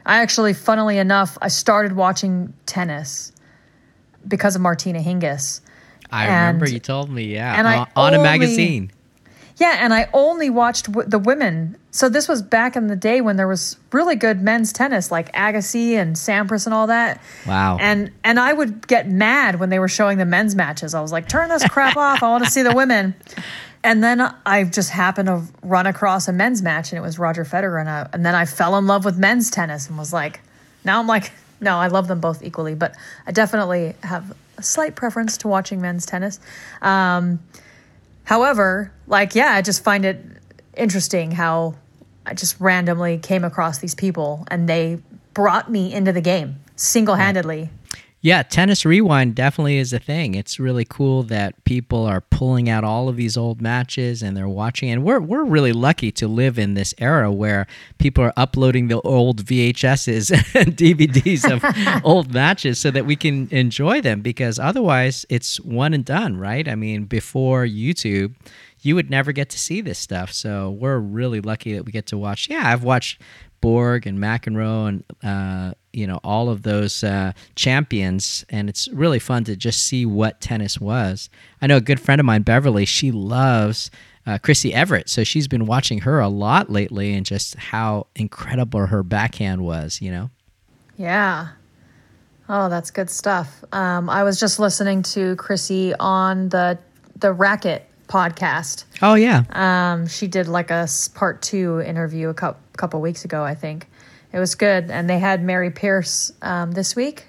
I actually, funnily enough, I started watching tennis because of Martina Hingis. I remember you told me, yeah, and I on, on a magazine. Yeah, and I only watched w- the women. So this was back in the day when there was really good men's tennis, like Agassi and Sampras and all that. Wow. And and I would get mad when they were showing the men's matches. I was like, "Turn this crap off! I want to see the women." And then I just happened to run across a men's match, and it was Roger Federer, and, I, and then I fell in love with men's tennis, and was like, now I'm like, no, I love them both equally, but I definitely have a slight preference to watching men's tennis. Um, However, like, yeah, I just find it interesting how I just randomly came across these people and they brought me into the game single handedly. Yeah, tennis rewind definitely is a thing. It's really cool that people are pulling out all of these old matches and they're watching. And we're we're really lucky to live in this era where people are uploading the old VHSs and DVDs of old matches so that we can enjoy them. Because otherwise, it's one and done, right? I mean, before YouTube, you would never get to see this stuff. So we're really lucky that we get to watch. Yeah, I've watched Borg and McEnroe and uh, you know all of those uh, champions, and it's really fun to just see what tennis was. I know a good friend of mine, Beverly. She loves uh, Chrissie Evert, so she's been watching her a lot lately, and just how incredible her backhand was. You know. Yeah. Oh, that's good stuff. Um, I was just listening to Chrissy on the the Racket podcast. Oh yeah. Um, she did like a part two interview a couple couple weeks ago, I think. It was good, and they had Mary Pierce um, this week.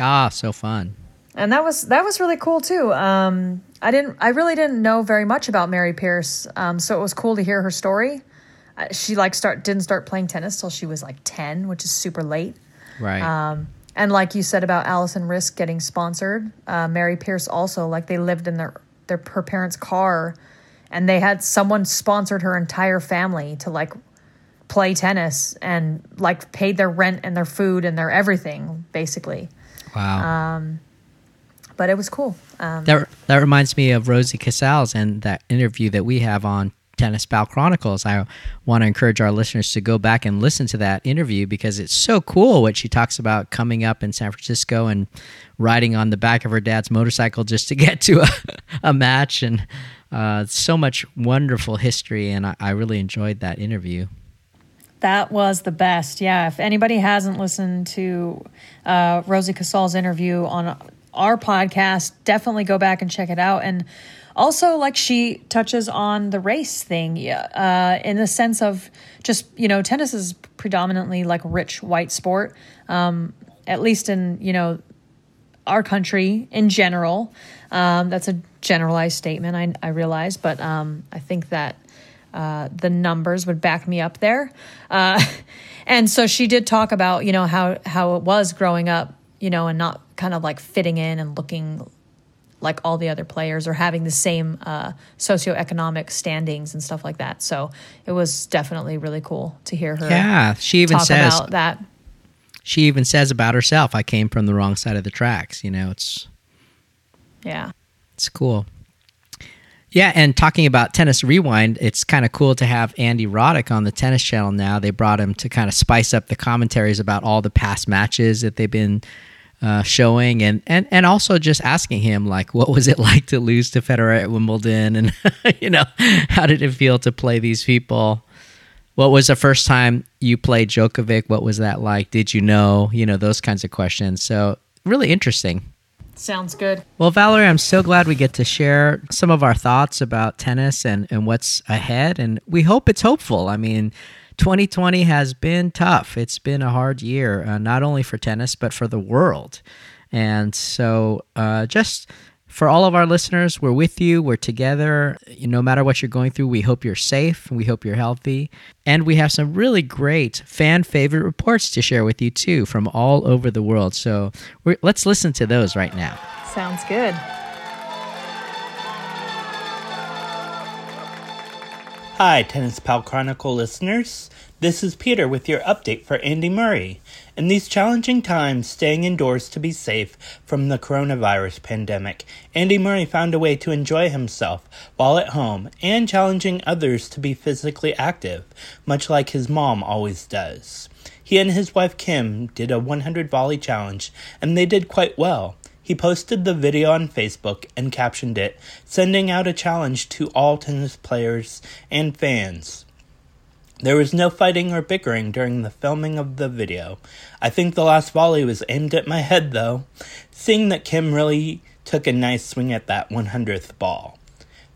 ah, so fun. and that was that was really cool too. Um, I didn't, I really didn't know very much about Mary Pierce, um, so it was cool to hear her story. Uh, she like start didn't start playing tennis till she was like ten, which is super late. Right. Um, and like you said about Alison Riske getting sponsored, uh, Mary Pierce also like they lived in their their her parents' car, and they had someone sponsored her entire family to like play tennis and like paid their rent and their food and their everything basically. wow. But it was cool. Um, That that reminds me of Rosie Casals and that interview that we have on Tennis Pal Chronicles. I want to encourage our listeners to go back and listen to that interview because it's so cool what she talks about coming up in San Francisco and riding on the back of her dad's motorcycle just to get to a, a match and uh, so much wonderful history. And I, I really enjoyed that interview. That was the best. Yeah. If anybody hasn't listened to uh, Rosie Casals interview on our podcast, definitely go back and check it out. And also, like, she touches on the race thing uh, in the sense of just, you know, tennis is predominantly like rich white sport, um, at least in, you know, our country in general. Um, that's a generalized statement, I, I realize, but um, I think that uh, the numbers would back me up there. Uh, and so she did talk about, you know, how, how it was growing up, you know, and not kind of like fitting in and looking like all the other players or having the same uh, socioeconomic standings and stuff like that. So it was definitely really cool to hear her Yeah, she even talk says about that. she even says about herself, "I came from the wrong side of the tracks." You know, it's Yeah. It's cool. Yeah, and talking about tennis rewind, it's kind of cool to have Andy Roddick on the tennis channel now. They brought him to kind of spice up the commentaries about all the past matches that they've been uh, showing, and, and and also just asking him like, what was it like to lose to Federer at Wimbledon, and you know, how did it feel to play these people? What was the first time you played Djokovic? What was that like? Did you know? You know those kinds of questions. So really interesting. Sounds good. Well, Valerie, I'm so glad we get to share some of our thoughts about tennis and, and what's ahead. And we hope it's hopeful. I mean, 2020 has been tough. It's been a hard year, uh, not only for tennis, but for the world. And so, uh, just for all of our listeners, we're with you. We're together. No matter what you're going through, we hope you're safe and we hope you're healthy. And we have some really great fan favorite reports to share with you, too, from all over the world. So let's listen to those right now. Sounds good. Hi, Tennis Pal Chronicle listeners. This is Peter with your update for Andy Murray. In these challenging times, staying indoors to be safe from the coronavirus pandemic, Andy Murray found a way to enjoy himself while at home and challenging others to be physically active, much like his mom always does. He and his wife Kim did a 100 volley challenge, and they did quite well. He posted the video on Facebook and captioned it, sending out a challenge to all tennis players and fans. There was no fighting or bickering during the filming of the video. I think the last volley was aimed at my head, though, seeing that Kim really took a nice swing at that 100th ball.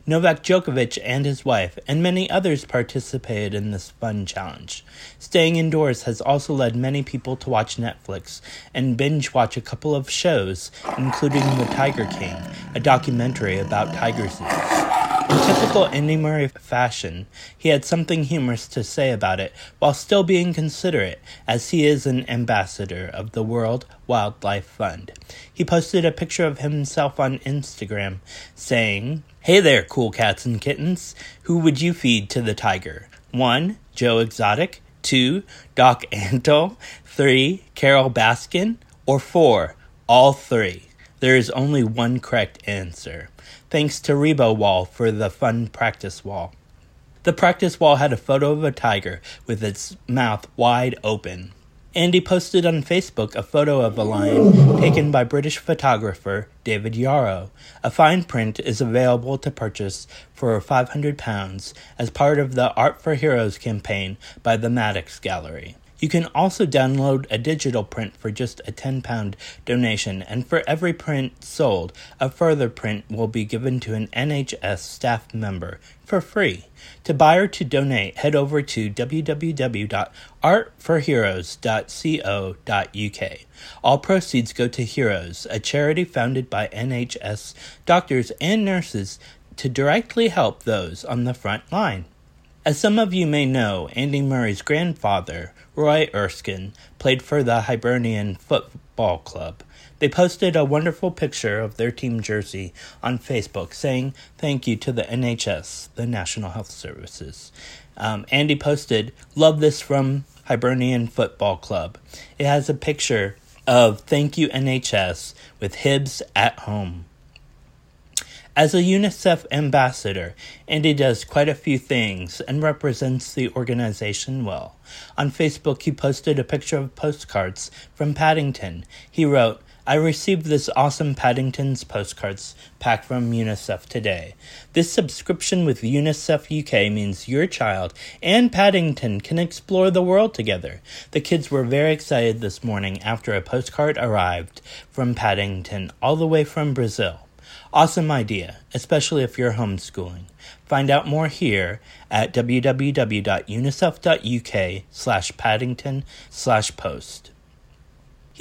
Novak Djokovic and his wife and many others participated in this fun challenge. Staying indoors has also led many people to watch Netflix and binge watch a couple of shows, including The Tiger King, a documentary about tiger zoos. In typical Andy Murray fashion, he had something humorous to say about it while still being considerate, as he is an ambassador of the World Wildlife Fund. He posted a picture of himself on Instagram saying, Hey there, cool cats and kittens. Who would you feed to the tiger? 1. Joe Exotic. 2. Doc Antle. 3. Carole Baskin. Or 4. All three. There is only one correct answer. Thanks to Rebo Wall for the fun practice wall. The practice wall had a photo of a tiger with its mouth wide open. Andy posted on Facebook a photo of a lion taken by British photographer David Yarrow. A fine print is available to purchase for £500 as part of the Art for Heroes campaign by the Maddox Gallery. You can also download a digital print for just a £10 donation, and for every print sold, a further print will be given to an NHS staff member for free. To buy or to donate, head over to www.artforheroes.co.uk. All proceeds go to Heroes, a charity founded by NHS doctors and nurses to directly help those on the front line. As some of you may know, Andy Murray's grandfather, Roy Erskine, played for the Hibernian Football Club. They posted a wonderful picture of their team jersey on Facebook saying thank you to the NHS, the National Health Services. Um, Andy posted, Love this from Hibernian Football Club. It has a picture of thank you NHS with Hibs at home. As a UNICEF ambassador, Andy does quite a few things and represents the organization well. On Facebook, he posted a picture of postcards from Paddington. He wrote, I received this awesome Paddington's postcards pack from UNICEF today. This subscription with UNICEF UK means your child and Paddington can explore the world together. The kids were very excited this morning after a postcard arrived from Paddington all the way from Brazil. Awesome idea, especially if you're homeschooling. Find out more here at www.unicef.uk slash paddington slash post.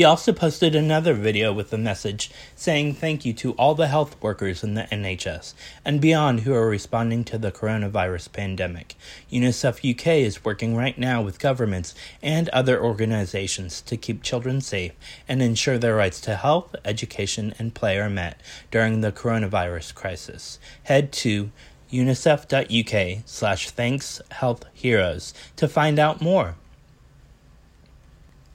He also posted another video with a message saying thank you to all the health workers in the NHS and beyond who are responding to the coronavirus pandemic. UNICEF UK is working right now with governments and other organizations to keep children safe and ensure their rights to health, education, and play are met during the coronavirus crisis. Head to unicef.uk slash thanks health heroes to find out more.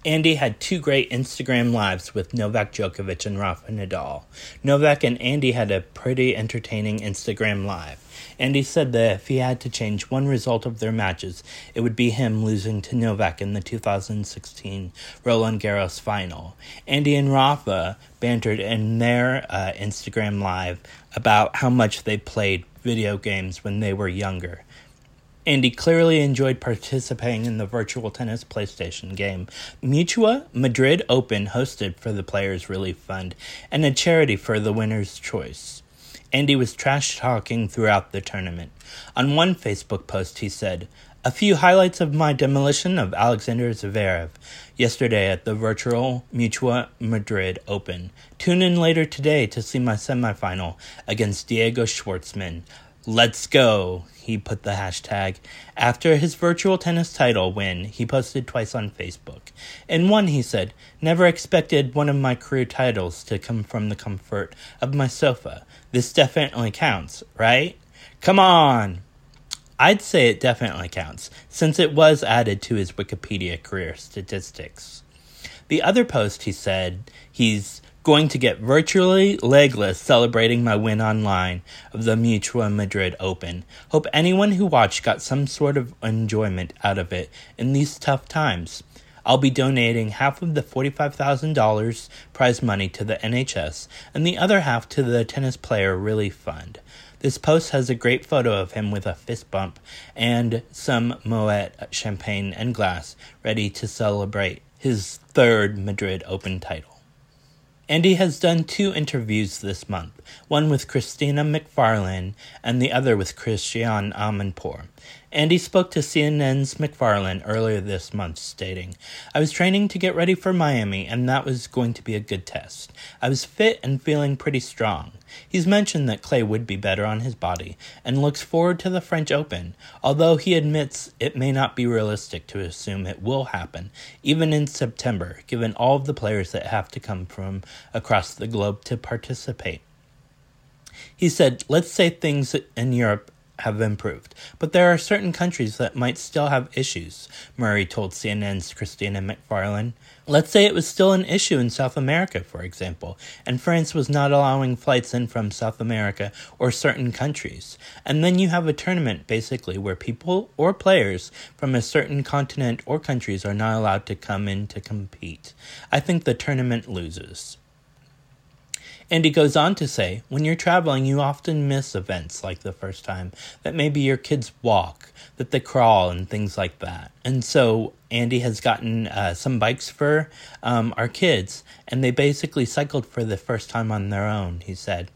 Andy had two great Instagram lives with Novak Djokovic and Rafa Nadal. Novak and Andy had a pretty entertaining Instagram live. Andy said that if he had to change one result of their matches, it would be him losing to Novak in the 2016 Roland Garros final. Andy and Rafa bantered in their uh, Instagram live about how much they played video games when they were younger. Andy clearly enjoyed participating in the virtual tennis PlayStation game. Mutua Madrid Open hosted for the Players Relief Fund and a charity for the winner's choice. Andy was trash talking throughout the tournament. On one Facebook post, he said, A few highlights of my demolition of Alexander Zverev yesterday at the virtual Mutua Madrid Open. Tune in later today to see my semifinal against Diego Schwartzman. Let's go, he put the hashtag. After his virtual tennis title win, he posted twice on Facebook. In one, he said, Never expected one of my career titles to come from the comfort of my sofa. This definitely counts, right? Come on! I'd say it definitely counts, since it was added to his Wikipedia career statistics. The other post, he said, he's going to get virtually legless celebrating my win online of the Mutua Madrid Open. Hope anyone who watched got some sort of enjoyment out of it in these tough times. I'll be donating half of the $45,000 prize money to the NHS and the other half to the Tennis Player Relief Fund. This post has a great photo of him with a fist bump and some Moet champagne and glass ready to celebrate his third Madrid Open title. Andy has done two interviews this month, one with Christina McFarlane and the other with Christiane Amanpour. Andy spoke to CNN's McFarlane earlier this month, stating, I was training to get ready for Miami, and that was going to be a good test. I was fit and feeling pretty strong. He's mentioned that Clay would be better on his body and looks forward to the French Open, although he admits it may not be realistic to assume it will happen, even in September, given all of the players that have to come from across the globe to participate. He said, Let's say things in Europe have improved, but there are certain countries that might still have issues, Murray told CNN's Christina McFarlane. Let's say it was still an issue in South America, for example, and France was not allowing flights in from South America or certain countries. And then you have a tournament basically where people or players from a certain continent or countries are not allowed to come in to compete. I think the tournament loses. And he goes on to say, when you're traveling, you often miss events like the first time, that maybe your kids walk, that they crawl, and things like that. And so Andy has gotten uh, some bikes for um, our kids, and they basically cycled for the first time on their own, he said.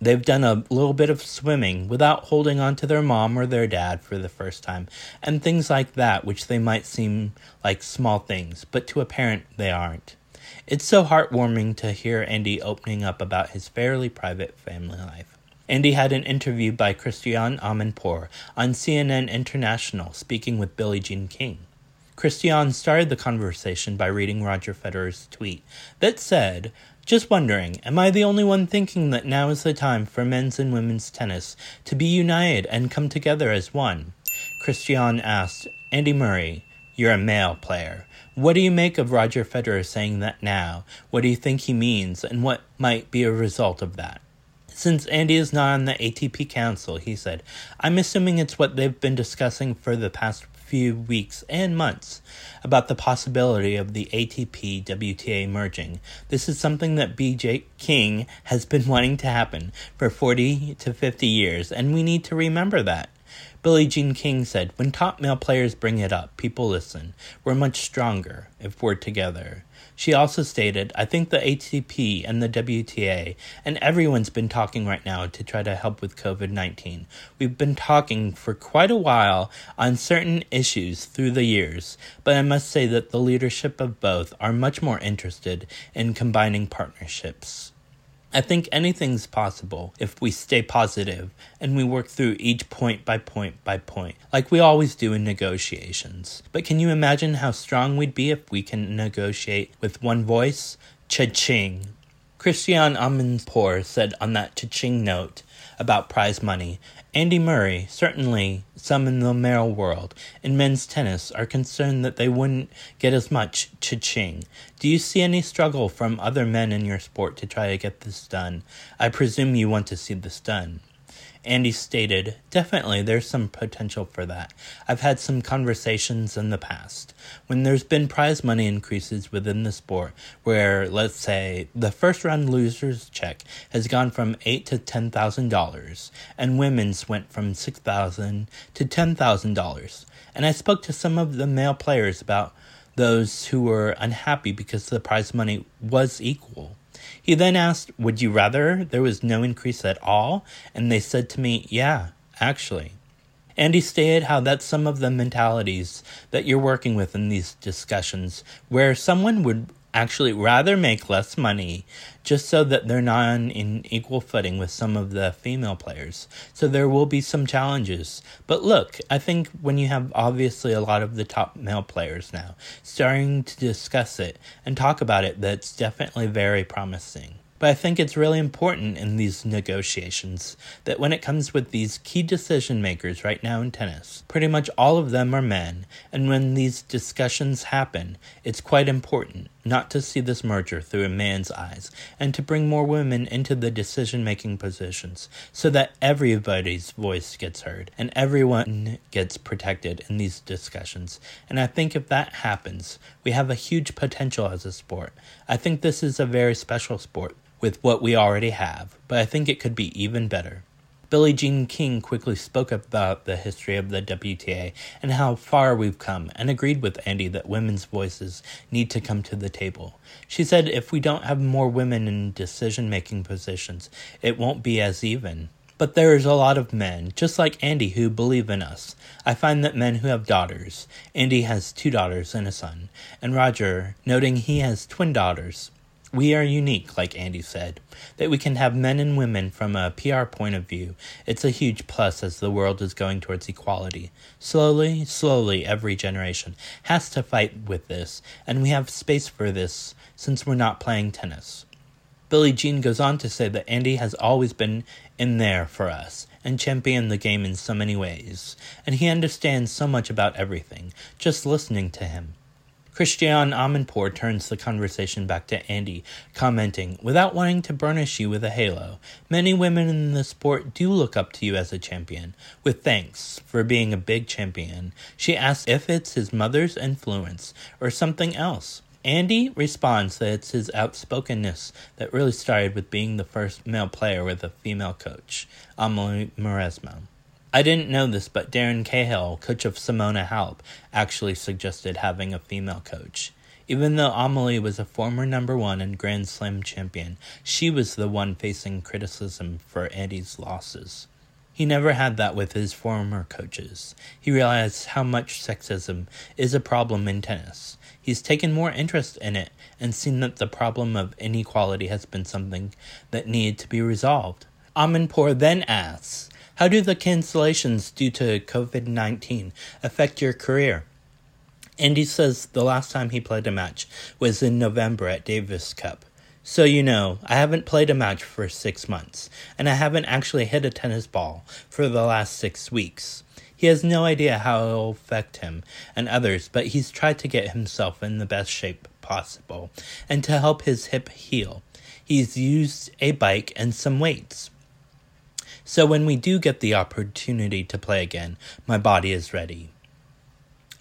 They've done a little bit of swimming without holding on to their mom or their dad for the first time, and things like that, which they might seem like small things, but to a parent, they aren't. It's so heartwarming to hear Andy opening up about his fairly private family life. Andy had an interview by Christiane Amanpour on CNN International speaking with Billie Jean King. Christiane started the conversation by reading Roger Federer's tweet that said, Just wondering, am I the only one thinking that now is the time for men's and women's tennis to be united and come together as one? Christiane asked, Andy Murray, you're a male player. What do you make of Roger Federer saying that now? What do you think he means, and what might be a result of that? Since Andy is not on the ATP Council, he said, I'm assuming it's what they've been discussing for the past few weeks and months about the possibility of the ATP WTA merging. This is something that BJ King has been wanting to happen for 40 to 50 years, and we need to remember that. Billie Jean King said, When top male players bring it up, people listen. We're much stronger if we're together. She also stated, I think the ATP and the WTA and everyone's been talking right now to try to help with COVID 19. We've been talking for quite a while on certain issues through the years, but I must say that the leadership of both are much more interested in combining partnerships. I think anything's possible if we stay positive and we work through each point by point by point, like we always do in negotiations. But can you imagine how strong we'd be if we can negotiate with one voice? Cha-ching. Christiane Amanpour said on that cha-ching note about prize money, Andy Murray, certainly some in the male world, in men's tennis are concerned that they wouldn't get as much cha-ching. Do you see any struggle from other men in your sport to try to get this done? I presume you want to see this done. Andy stated, Definitely, there's some potential for that. I've had some conversations in the past when there's been prize money increases within the sport, where, let's say, the first round loser's check has gone from eight to ten thousand dollars, and women's went from six thousand to ten thousand dollars. And I spoke to some of the male players about those who were unhappy because the prize money was equal. He then asked, Would you rather there was no increase at all? And they said to me, Yeah, actually. And he stated how that's some of the mentalities that you're working with in these discussions, where someone would actually rather make less money just so that they're not on in equal footing with some of the female players. So there will be some challenges. But look, I think when you have obviously a lot of the top male players now starting to discuss it and talk about it, that's definitely very promising. But I think it's really important in these negotiations that when it comes with these key decision makers right now in tennis, pretty much all of them are men, and when these discussions happen, it's quite important not to see this merger through a man's eyes and to bring more women into the decision making positions so that everybody's voice gets heard and everyone gets protected in these discussions. And I think if that happens, we have a huge potential as a sport. I think this is a very special sport with what we already have, but I think it could be even better. Billie Jean King quickly spoke about the history of the WTA and how far we've come, and agreed with Andy that women's voices need to come to the table. She said if we don't have more women in decision making positions, it won't be as even. But there is a lot of men, just like Andy, who believe in us. I find that men who have daughters, Andy has two daughters and a son, and Roger, noting he has twin daughters, we are unique, like Andy said, that we can have men and women from a PR point of view. It's a huge plus as the world is going towards equality. Slowly, slowly, every generation has to fight with this, and we have space for this since we're not playing tennis. Billie Jean goes on to say that Andy has always been in there for us and championed the game in so many ways, and he understands so much about everything, just listening to him. Christiane Amanpour turns the conversation back to Andy, commenting, Without wanting to burnish you with a halo, many women in the sport do look up to you as a champion. With thanks for being a big champion, she asks if it's his mother's influence or something else. Andy responds that it's his outspokenness that really started with being the first male player with a female coach, Amelie Mauresmo. I didn't know this, but Darren Cahill, coach of Simona Halep, actually suggested having a female coach. Even though Amelie was a former number one and Grand Slam champion, she was the one facing criticism for Andy's losses. He never had that with his former coaches. He realized how much sexism is a problem in tennis. He's taken more interest in it and seen that the problem of inequality has been something that needed to be resolved. Amanpour then asks, how do the cancellations due to COVID 19 affect your career? Andy says the last time he played a match was in November at Davis Cup. So, you know, I haven't played a match for six months, and I haven't actually hit a tennis ball for the last six weeks. He has no idea how it will affect him and others, but he's tried to get himself in the best shape possible. And to help his hip heal, he's used a bike and some weights. So when we do get the opportunity to play again, my body is ready.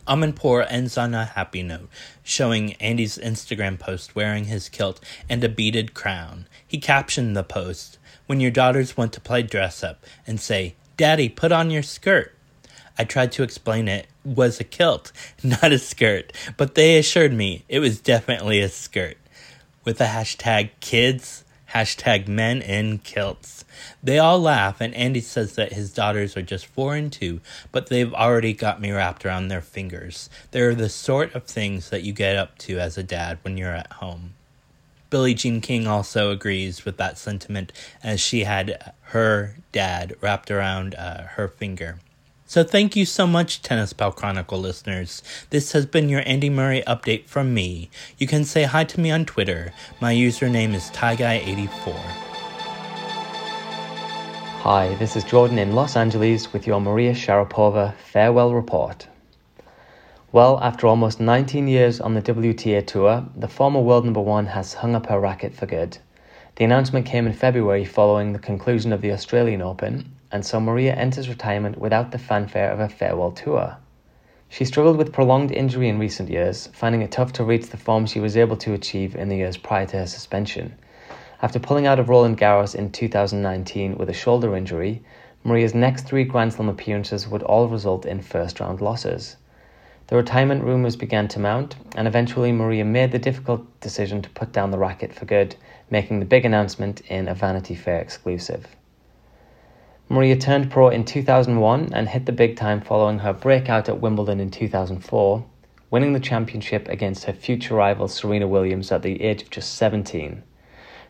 Amanpour ends on a happy note, showing Andy's Instagram post wearing his kilt and a beaded crown. He captioned the post, When your daughters want to play dress up and say, Daddy, put on your skirt. I tried to explain it was a kilt, not a skirt, but they assured me it was definitely a skirt. With the hashtag kids, hashtag men in kilts. They all laugh, and Andy says that his daughters are just four and two, but they've already got me wrapped around their fingers. They're the sort of things that you get up to as a dad when you're at home. Billie Jean King also agrees with that sentiment as she had her dad wrapped around uh, her finger. So thank you so much, Tennis Pal Chronicle listeners. This has been your Andy Murray update from me. You can say hi to me on Twitter. My username is TieGuy84. Hi, this is Jordan in Los Angeles with your Maria Sharapova farewell report. Well, after almost 19 years on the WTA Tour, the former world number one has hung up her racket for good. The announcement came in February following the conclusion of the Australian Open, and so Maria enters retirement without the fanfare of a farewell tour. She struggled with prolonged injury in recent years, finding it tough to reach the form she was able to achieve in the years prior to her suspension. After pulling out of Roland Garros in 2019 with a shoulder injury, Maria's next three Grand Slam appearances would all result in first round losses. The retirement rumours began to mount, and eventually Maria made the difficult decision to put down the racket for good, making the big announcement in a Vanity Fair exclusive. Maria turned pro in 2001 and hit the big time following her breakout at Wimbledon in 2004, winning the championship against her future rival Serena Williams at the age of just 17.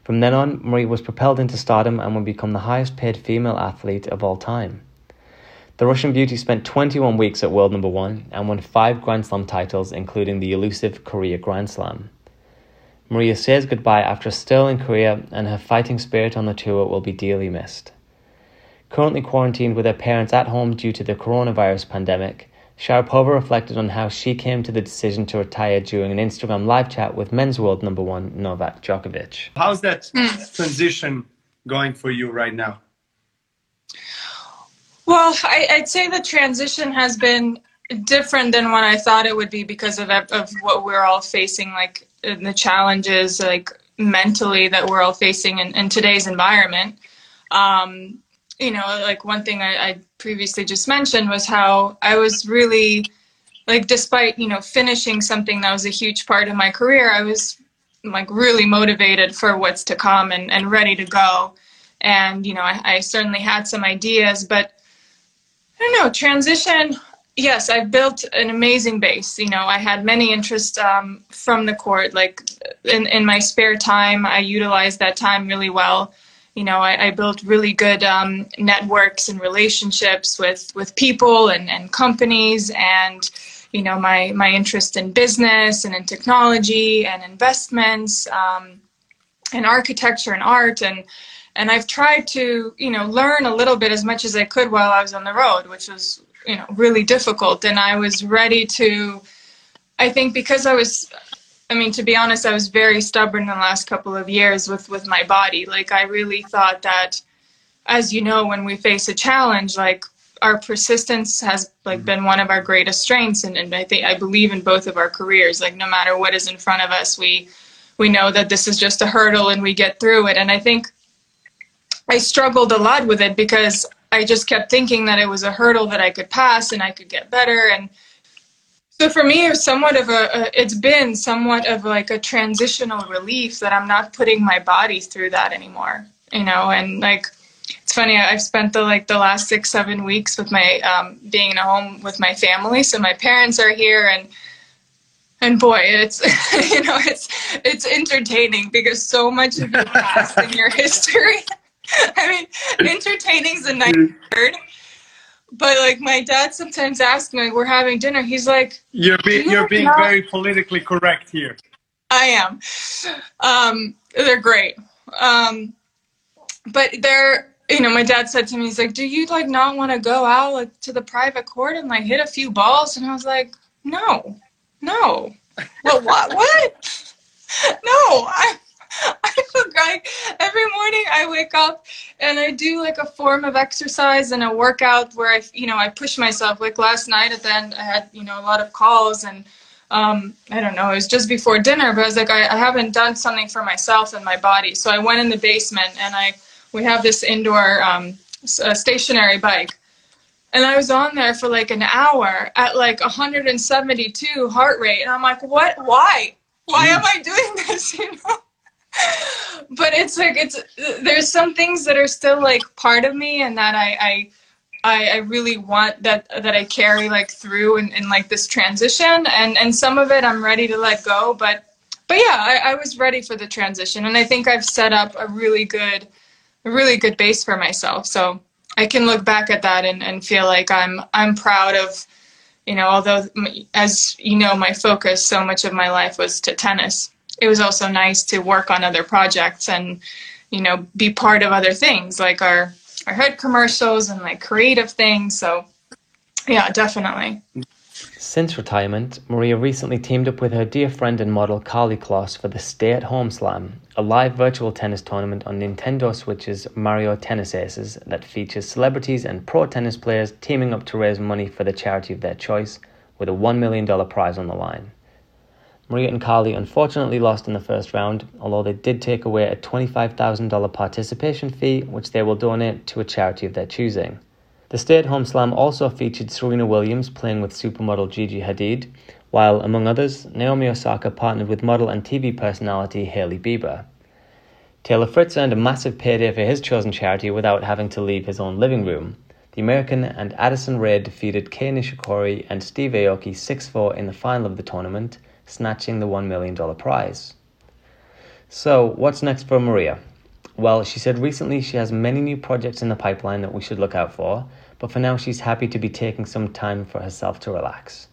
From then on, Maria was propelled into stardom and would become the highest paid female athlete of all time. The Russian beauty spent 21 weeks at world number one and won five Grand Slam titles, including the elusive Career Grand Slam. Maria says goodbye after a sterling career, in Korea, and her fighting spirit on the tour will be dearly missed. Currently quarantined with her parents at home due to the coronavirus pandemic, Sharapova reflected on how she came to the decision to retire during an Instagram live chat with men's world number one Novak Djokovic. How's that transition going for you right now? Well, I, would say the transition has been different than what I thought it would be because of of what we're all facing, like the challenges, like mentally that we're all facing in, in today's environment. Um, you know, like one thing I, I previously just mentioned was how I was really, like, despite you know finishing something that was a huge part of my career, I was like really motivated for what's to come and, and ready to go. And you know, I, I certainly had some ideas, but I don't know, transition. Yes, I've built an amazing base. You know, I had many interests um, from the court. Like in, in my spare time, I utilized that time really well. You know, I, I built really good um, networks and relationships with, with people and, and companies and, you know, my, my interest in business and in technology and investments um, and architecture and art and, and I've tried to, you know, learn a little bit as much as I could while I was on the road, which was, you know, really difficult. And I was ready to, I think, because I was, I mean, to be honest, I was very stubborn the last couple of years with with my body. Like, I really thought that, as you know, when we face a challenge, like our persistence has like been one of our greatest strengths and, and i think i believe in both of our careers like no matter what is in front of us we we know that this is just a hurdle and we get through it and i think I struggled a lot with it because I just kept thinking that it was a hurdle that I could pass and I could get better. And so for me, it was somewhat of a, a, it's been somewhat of like a transitional relief that I'm not putting my body through that anymore, you know, and like, it's funny. I've spent the like the last six, seven weeks with my um, being in a home with my family. So my parents are here, and and boy, it's you know it's it's entertaining because so much of your past and your history I mean, entertaining is a nice word. But like my dad sometimes asks me, like, we're having dinner. He's like, "You're being you're being very politically correct here." I am. Um, they're great. Um, but they're you know, my dad said to me, he's like, "Do you like not want to go out like to the private court and like hit a few balls?" And I was like, "No, no. Well, what? What? no, I." I feel great. Every morning I wake up and I do like a form of exercise and a workout where I, you know, I push myself. Like last night at the end, I had, you know, a lot of calls and um, I don't know, it was just before dinner, but I was like, I, I haven't done something for myself and my body. So I went in the basement and I, we have this indoor um, stationary bike. And I was on there for like an hour at like 172 heart rate. And I'm like, what? Why? Why am I doing this? You know? but it's like it's there's some things that are still like part of me and that I I I, I really want that that I carry like through in, in like this transition. And and some of it I'm ready to let go but but yeah I, I was ready for the transition. And I think I've set up a really good a really good base for myself. So I can look back at that and, and feel like I'm I'm proud of you know although as you know my focus so much of my life was to tennis it was also nice to work on other projects and you know be part of other things like our our head commercials and like creative things so yeah definitely Since retirement, Maria recently teamed up with her dear friend and model Karlie Kloss for the Stay at Home Slam, a live virtual tennis tournament on Nintendo Switch's Mario Tennis Aces that features celebrities and pro tennis players teaming up to raise money for the charity of their choice, with a $1 million prize on the line. Maria and Karlie unfortunately lost in the first round, although they did take away a $25,000 participation fee, which they will donate to a charity of their choosing. The stay at home slam also featured Serena Williams playing with supermodel Gigi Hadid, while, among others, Naomi Osaka partnered with model and TV personality Hailey Bieber. Taylor Fritz earned a massive payday for his chosen charity without having to leave his own living room. The American and Addison Rae defeated Kei Nishikori and Steve Aoki 6 4 in the final of the tournament, snatching the $1 million prize. So, what's next for Maria? Well, she said recently she has many new projects in the pipeline that we should look out for, but for now she's happy to be taking some time for herself to relax.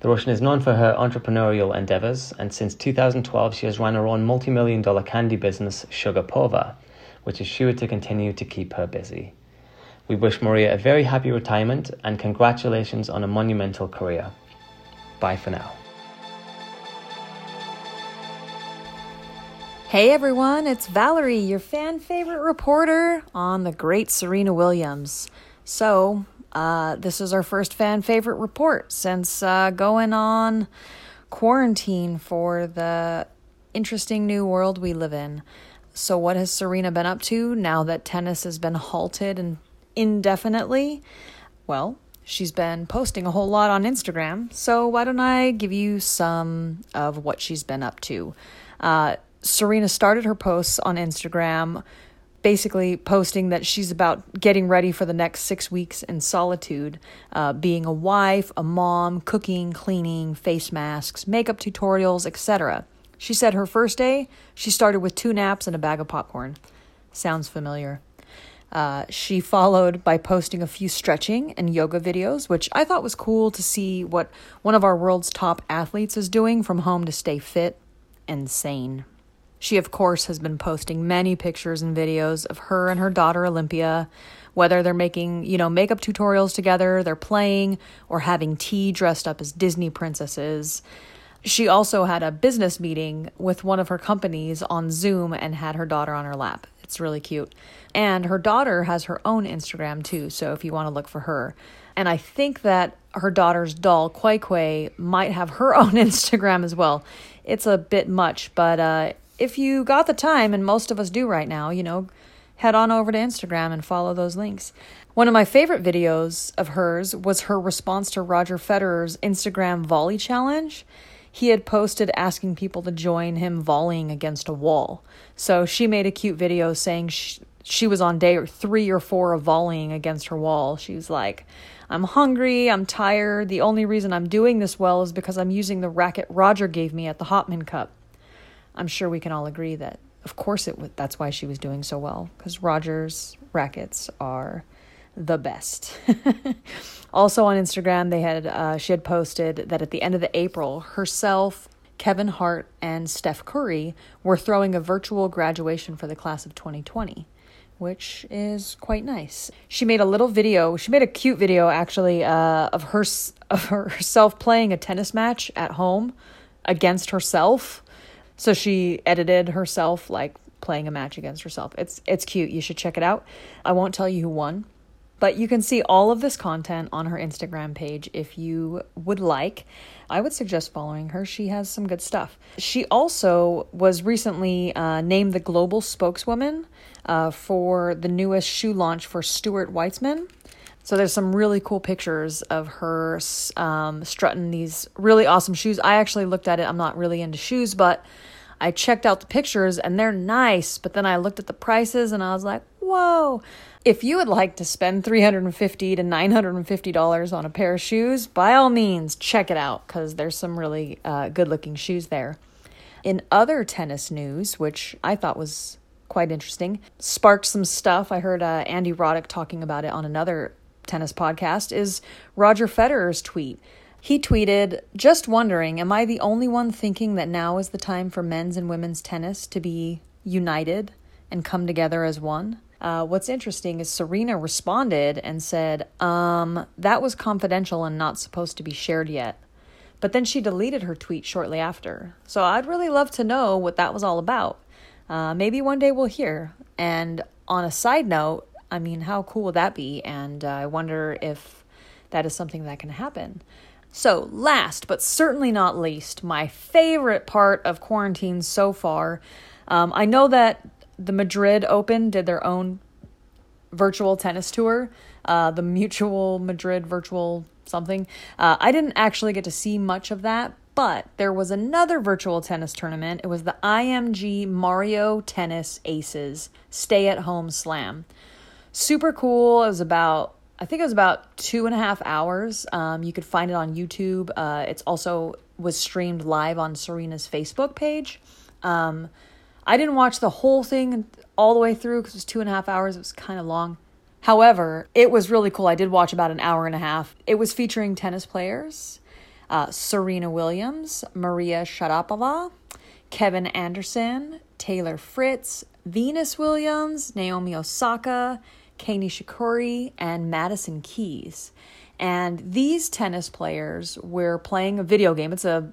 The Russian is known for her entrepreneurial endeavors, and since 2012 she has run her own multi million dollar candy business, Sugarpova, which is sure to continue to keep her busy. We wish Maria a very happy retirement and congratulations on a monumental career. Bye for now. Hey everyone, it's Valerie, your fan favorite reporter on the great Serena Williams. So, uh, this is our first fan favorite report since uh, going on quarantine for the interesting new world we live in. So, what has Serena been up to now that tennis has been halted and indefinitely? Well, she's been posting a whole lot on Instagram. So, why don't I give you some of what she's been up to? Uh, Serena started her posts on Instagram basically posting that she's about getting ready for the next six weeks in solitude, uh, being a wife, a mom, cooking, cleaning, face masks, makeup tutorials, etc. She said her first day, she started with two naps and a bag of popcorn. Sounds familiar. Uh, she followed by posting a few stretching and yoga videos, which I thought was cool to see what one of our world's top athletes is doing from home to stay fit and sane. She, of course, has been posting many pictures and videos of her and her daughter Olympia, whether they're making, you know, makeup tutorials together, they're playing, or having tea dressed up as Disney princesses. She also had a business meeting with one of her companies on Zoom and had her daughter on her lap. It's really cute. And her daughter has her own Instagram too, so if you want to look for her. And I think that her daughter's doll, Qai Qai, might have her own Instagram as well. It's a bit much, but uh, if you got the time, and most of us do right now, you know, head on over to Instagram and follow those links. One of my favorite videos of hers was her response to Roger Federer's Instagram volley challenge. He had posted asking people to join him volleying against a wall. So she made a cute video saying she, she was on day three or four of volleying against her wall. She was like, I'm hungry, I'm tired. The only reason I'm doing this well is because I'm using the racket Roger gave me at the Hopman Cup. I'm sure we can all agree that, of course, it that's why she was doing so well because Rogers rackets are the best. also on Instagram, they had uh, she had posted that at the end of the April, herself, Kevin Hart, and Steph Curry were throwing a virtual graduation for the class of 2020 which is quite nice. She made a little video. She made a cute video actually uh, of her of herself playing a tennis match at home against herself so she edited herself like playing a match against herself. It's it's cute. You should check it out. I won't tell you who won, but you can see all of this content on her Instagram page if you would like. I would suggest following her. She has some good stuff. She also was recently uh, named the global spokeswoman uh, for the newest shoe launch for Stuart Weitzman. So there's some really cool pictures of her um, strutting these really awesome shoes. I actually looked at it. I'm not really into shoes, but I checked out the pictures and they're nice. But then I looked at the prices and I was like, whoa. If you would like to spend $350 to $950 on a pair of shoes, by all means, check it out because there's some really uh, good looking shoes there. In other tennis news, which I thought was quite interesting, sparked some stuff. I heard uh, Andy Roddick talking about it on another tennis podcast is Roger Federer's tweet. He tweeted, Just wondering, am I the only one thinking that now is the time for men's and women's tennis to be united and come together as one? Uh, what's interesting is Serena responded and said, um, that was confidential and not supposed to be shared yet. But then she deleted her tweet shortly after. So I'd really love to know what that was all about. Uh, maybe one day we'll hear. And on a side note, I mean, how cool would that be? And uh, I wonder if that is something that can happen. So, last but certainly not least, my favorite part of quarantine so far. Um, I know that the Madrid Open did their own virtual tennis tour, uh, the Mutual Madrid Virtual something. Uh, I didn't actually get to see much of that, but there was another virtual tennis tournament. It was the IMG Mario Tennis Aces Stay at Home Slam. Super cool. It was about I think it was about two and a half hours. Um, you could find it on YouTube. Uh, it's also was streamed live on Serena's Facebook page. Um, I didn't watch the whole thing all the way through because it was two and a half hours. It was kind of long. However, it was really cool. I did watch about an hour and a half. It was featuring tennis players uh, Serena Williams, Maria Sharapova, Kevin Anderson, Taylor Fritz, Venus Williams, Naomi Osaka, Kei Nishikori, and Madison Keys. And these tennis players were playing a video game. It's a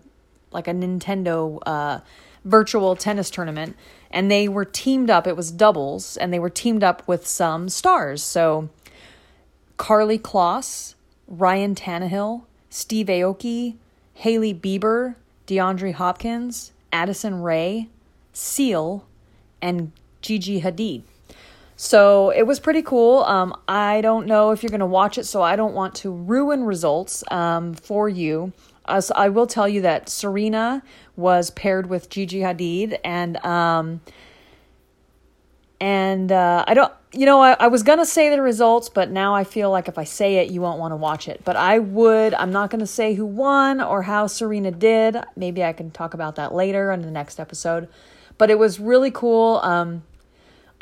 like a Nintendo uh, virtual tennis tournament, and they were teamed up. It was doubles, and they were teamed up with some stars. So Karlie Kloss, Ryan Tannehill, Steve Aoki, Hailey Bieber, DeAndre Hopkins, Addison Rae, Seal, and Gigi Hadid. So it was pretty cool. Um, I don't know if you're going to watch it, so I don't want to ruin results um, for you. Uh, so I will tell you that Serena was paired with Gigi Hadid, and um, and uh, I don't, you know, I, I was gonna say the results, but now I feel like if I say it, you won't want to watch it. But I would. I'm not gonna say who won or how Serena did. Maybe I can talk about that later in the next episode. But it was really cool. Um,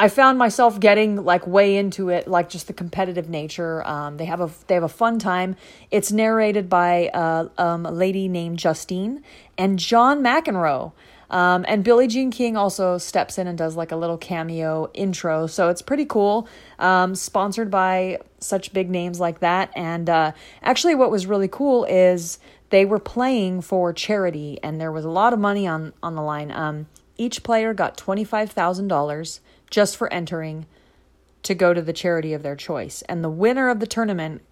I found myself getting like way into it, like just the competitive nature. Um, they have a they have a fun time. It's narrated by uh, um, a lady named Justine and John McEnroe. Um, and Billie Jean King also steps in and does like a little cameo intro. So it's pretty cool. Um, sponsored by such big names like that. And uh, actually, what was really cool is they were playing for charity, and there was a lot of money on on the line. Um, each player got twenty five thousand dollars just for entering to go to the charity of their choice. And the winner of the tournament,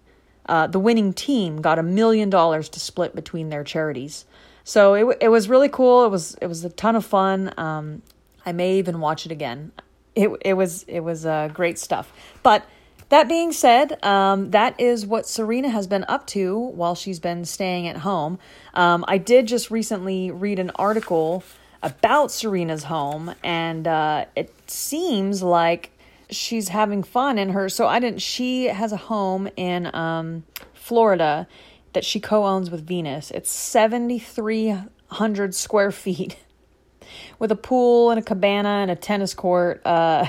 uh, the winning team, got a million dollars to split between their charities. So it it was really cool. It was it was a ton of fun. Um, I may even watch it again. It it was it was uh, great stuff. But that being said, um, that is what Serena has been up to while she's been staying at home. Um, I did just recently read an article about Serena's home, and uh, it seems like she's having fun in her. So I didn't. She has a home in um, Florida that she co-owns with Venus. It's seventy three hundred square feet, with a pool and a cabana and a tennis court. Uh,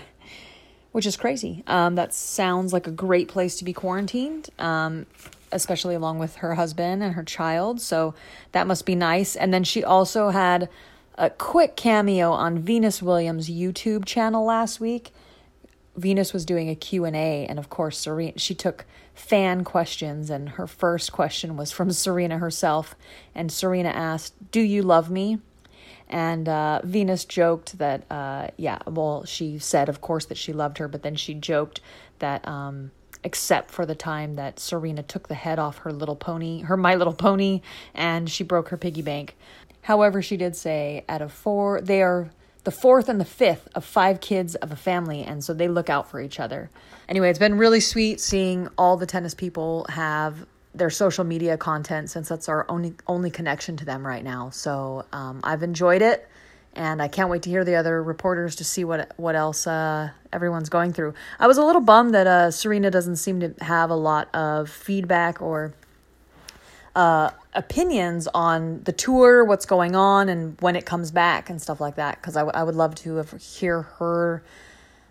which is crazy. Um, that sounds like a great place to be quarantined, um, especially along with her husband and her child. So that must be nice. And then she also had a quick cameo on Venus Williams' YouTube channel last week. Venus was doing a Q&A and of course Serena she took fan questions and her first question was from Serena herself and Serena asked, "Do you love me?" And uh, Venus joked that, uh, yeah, well, she said, of course, that she loved her, but then she joked that, um, except for the time that Serena took the head off her little pony, her My Little Pony, and she broke her piggy bank. However, she did say out of four, they are the fourth and the fifth of five kids of a family, and so they look out for each other. Anyway, it's been really sweet seeing all the tennis people have their social media content since that's our only only connection to them right now. So um, I've enjoyed it, and I can't wait to hear the other reporters to see what what else uh, everyone's going through. I was a little bummed that uh, Serena doesn't seem to have a lot of feedback or uh, opinions on the tour, what's going on, and when it comes back and stuff like that. Because I, w- I would love to hear her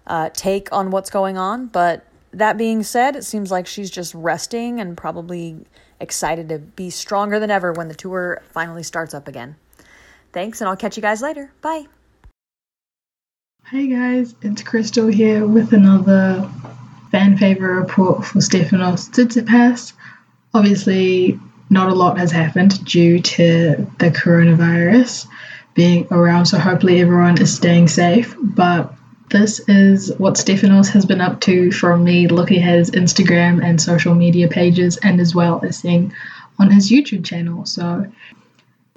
uh, take on what's going on. But that being said, it seems like she's just resting and probably excited to be stronger than ever when the tour finally starts up again. Thanks, and I'll catch you guys later. Bye. Hey guys, it's Crystal here with another fan favorite report for Stefanos Tsitsipas. Obviously, not a lot has happened due to the coronavirus being around, so hopefully everyone is staying safe. But this is what Stefanos has been up to from me looking at his Instagram and social media pages, and as well as seeing on his YouTube channel. So,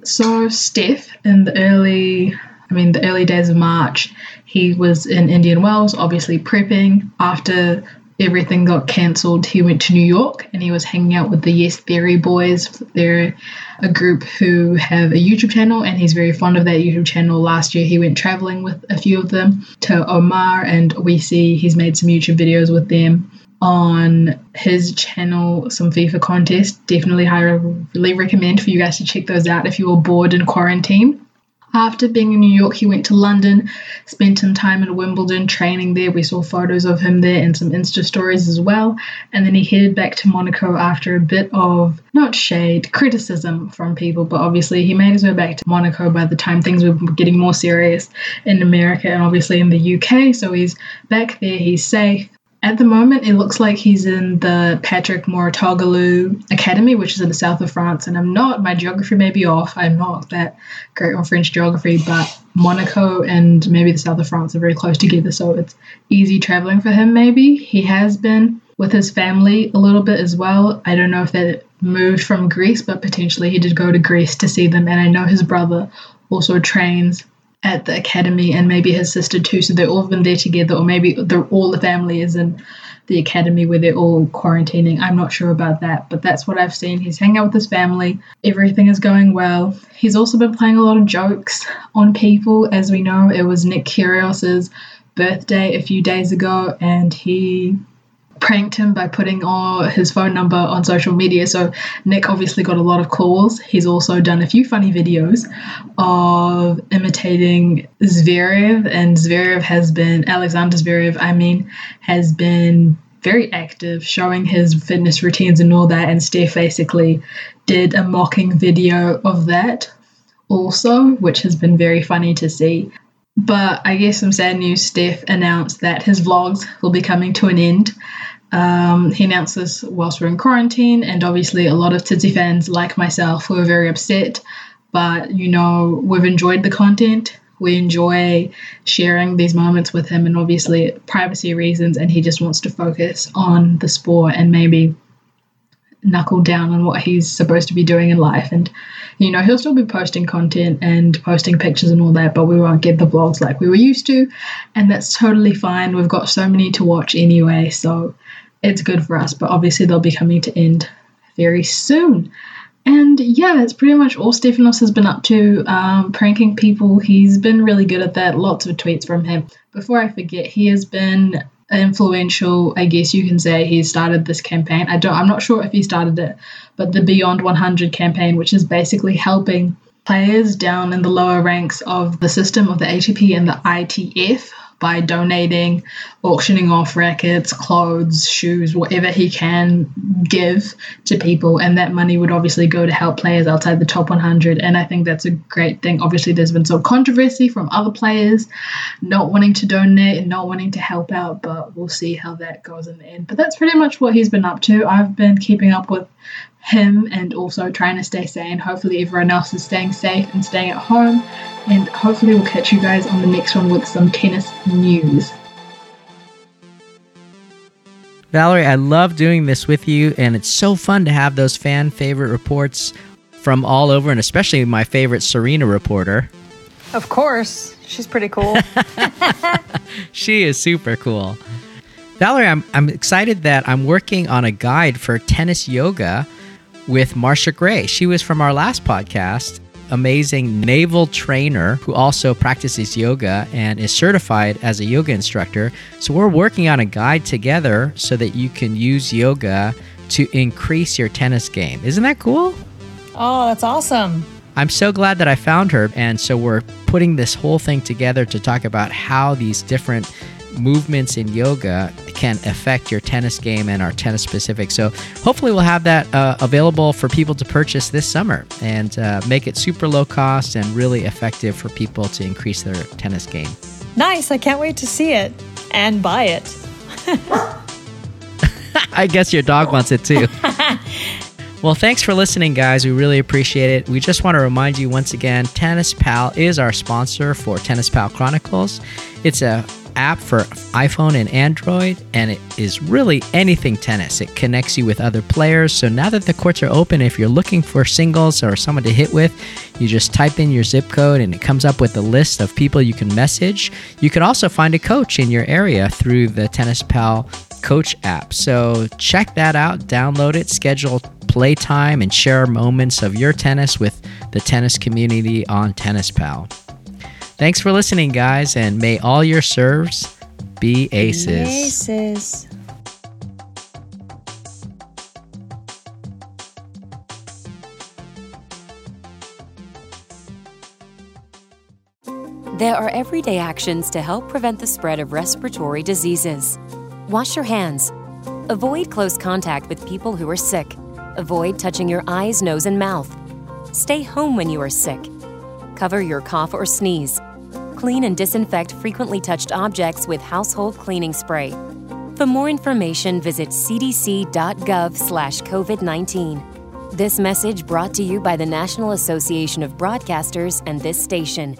so Steph in the early I mean, the early days of March, he was in Indian Wells, obviously prepping. After everything got cancelled, he went to New York and he was hanging out with the Yes Theory boys. They're a group who have a YouTube channel and he's very fond of that YouTube channel. Last year, he went traveling with a few of them to Oman and we see he's made some YouTube videos with them on his channel some FIFA contests. Definitely highly recommend for you guys to check those out if you were bored in quarantine. After being in New York, he went to London, spent some time in Wimbledon training there. We saw photos of him there and some Insta stories as well. And then he headed back to Monaco after a bit of not shade, criticism from people, but obviously he made his way back to Monaco by the time things were getting more serious in America and obviously in the UK. So he's back there, he's safe. At the moment, it looks like he's in the Patrick Mouratoglou Academy, which is in the south of France. And I'm not, my geography may be off. I'm not that great on French geography, but Monaco and maybe the south of France are very close together. So it's easy traveling for him, maybe. He has been with his family a little bit as well. I don't know if that moved from Greece, but potentially he did go to Greece to see them. And I know his brother also trains at the academy and maybe his sister too. So they've all been there together, or maybe all the family is in the academy where they're all quarantining. I'm not sure about that, but that's what I've seen. He's hanging out with his family. Everything is going well. He's also been playing a lot of jokes on people. As we know, it was Nick Kyrgios's birthday a few days ago, and he pranked him by putting all his phone number on social media. So Nick obviously got a lot of calls. He's also done a few funny videos of imitating Zverev, and Zverev has been Alexander Zverev. I mean, has been very active, showing his fitness routines and all that. And Steph basically did a mocking video of that also, which has been very funny to see. But I guess some sad news Steph announced that his vlogs will be coming to an end. Um, he announced this whilst we're in quarantine, and obviously, a lot of Titsy fans, like myself, were very upset. But you know, we've enjoyed the content. We enjoy sharing these moments with him, and obviously, privacy reasons, and he just wants to focus on the sport and maybe knuckle down on what he's supposed to be doing in life. And you know, he'll still be posting content and posting pictures and all that, but we won't get the vlogs like we were used to, and that's totally fine. We've got so many to watch anyway, so it's good for us, but obviously they'll be coming to end very soon. And yeah, that's pretty much all Stefanos has been up to, um, pranking people. He's been really good at that. Lots of tweets from him. Before I forget, he has been influential. I guess you can say he started this campaign. I don't. I'm not sure if he started it, but the Beyond 100 campaign, which is basically helping players down in the lower ranks of the system of the ATP and the ITF by donating, auctioning off records, clothes, shoes, whatever he can give to people. And that money would obviously go to help players outside the top 100. And I think that's a great thing. Obviously, there's been some controversy from other players not wanting to donate and not wanting to help out, but we'll see how that goes in the end. But that's pretty much what he's been up to. I've been keeping up with him and also trying to stay sane. Hopefully, everyone else is staying safe and staying at home. And hopefully, we'll catch you guys on the next one with some tennis news. Valerie, I love doing this with you, and it's so fun to have those fan favorite reports from all over, and especially my favorite Serena reporter. Of course. She's pretty cool. she is super cool. Valerie, I'm, I'm excited that I'm working on a guide for tennis yoga with Marcia Gray. She was from our last podcast, amazing naval trainer who also practices yoga and is certified as a yoga instructor. So we're working on a guide together so that you can use yoga to increase your tennis game. Isn't that cool? Oh, that's awesome. I'm so glad that I found her. And so we're putting this whole thing together to talk about how these different movements in yoga can affect your tennis game and our tennis specific. So hopefully we'll have that uh, available for people to purchase this summer and uh, make it super low cost and really effective for people to increase their tennis game. Nice. I can't wait to see it and buy it. I guess your dog wants it too. well, thanks for listening, guys. We really appreciate it. We just want to remind you once again Tennis Pal is our sponsor for Tennis Pal Chronicles. It's a app for iPhone and Android, and it is really anything tennis. It connects you with other players. So now that the courts are open, if you're looking for singles or someone to hit with, you just type in your zip code and it comes up with a list of people you can message. You can also find a coach in your area through the Tennis Pal Coach app. So check that out, download it, schedule playtime, and share moments of your tennis with the tennis community on Tennis Pal. Thanks for listening, guys, and may all your serves be aces. Aces. There are everyday actions to help prevent the spread of respiratory diseases. Wash your hands. Avoid close contact with people who are sick. Avoid touching your eyes, nose, and mouth. Stay home when you are sick. Cover your cough or sneeze. Clean and disinfect frequently touched objects with household cleaning spray. For more information, visit cdc.gov/covid19. This message brought to you by the National Association of Broadcasters and this station.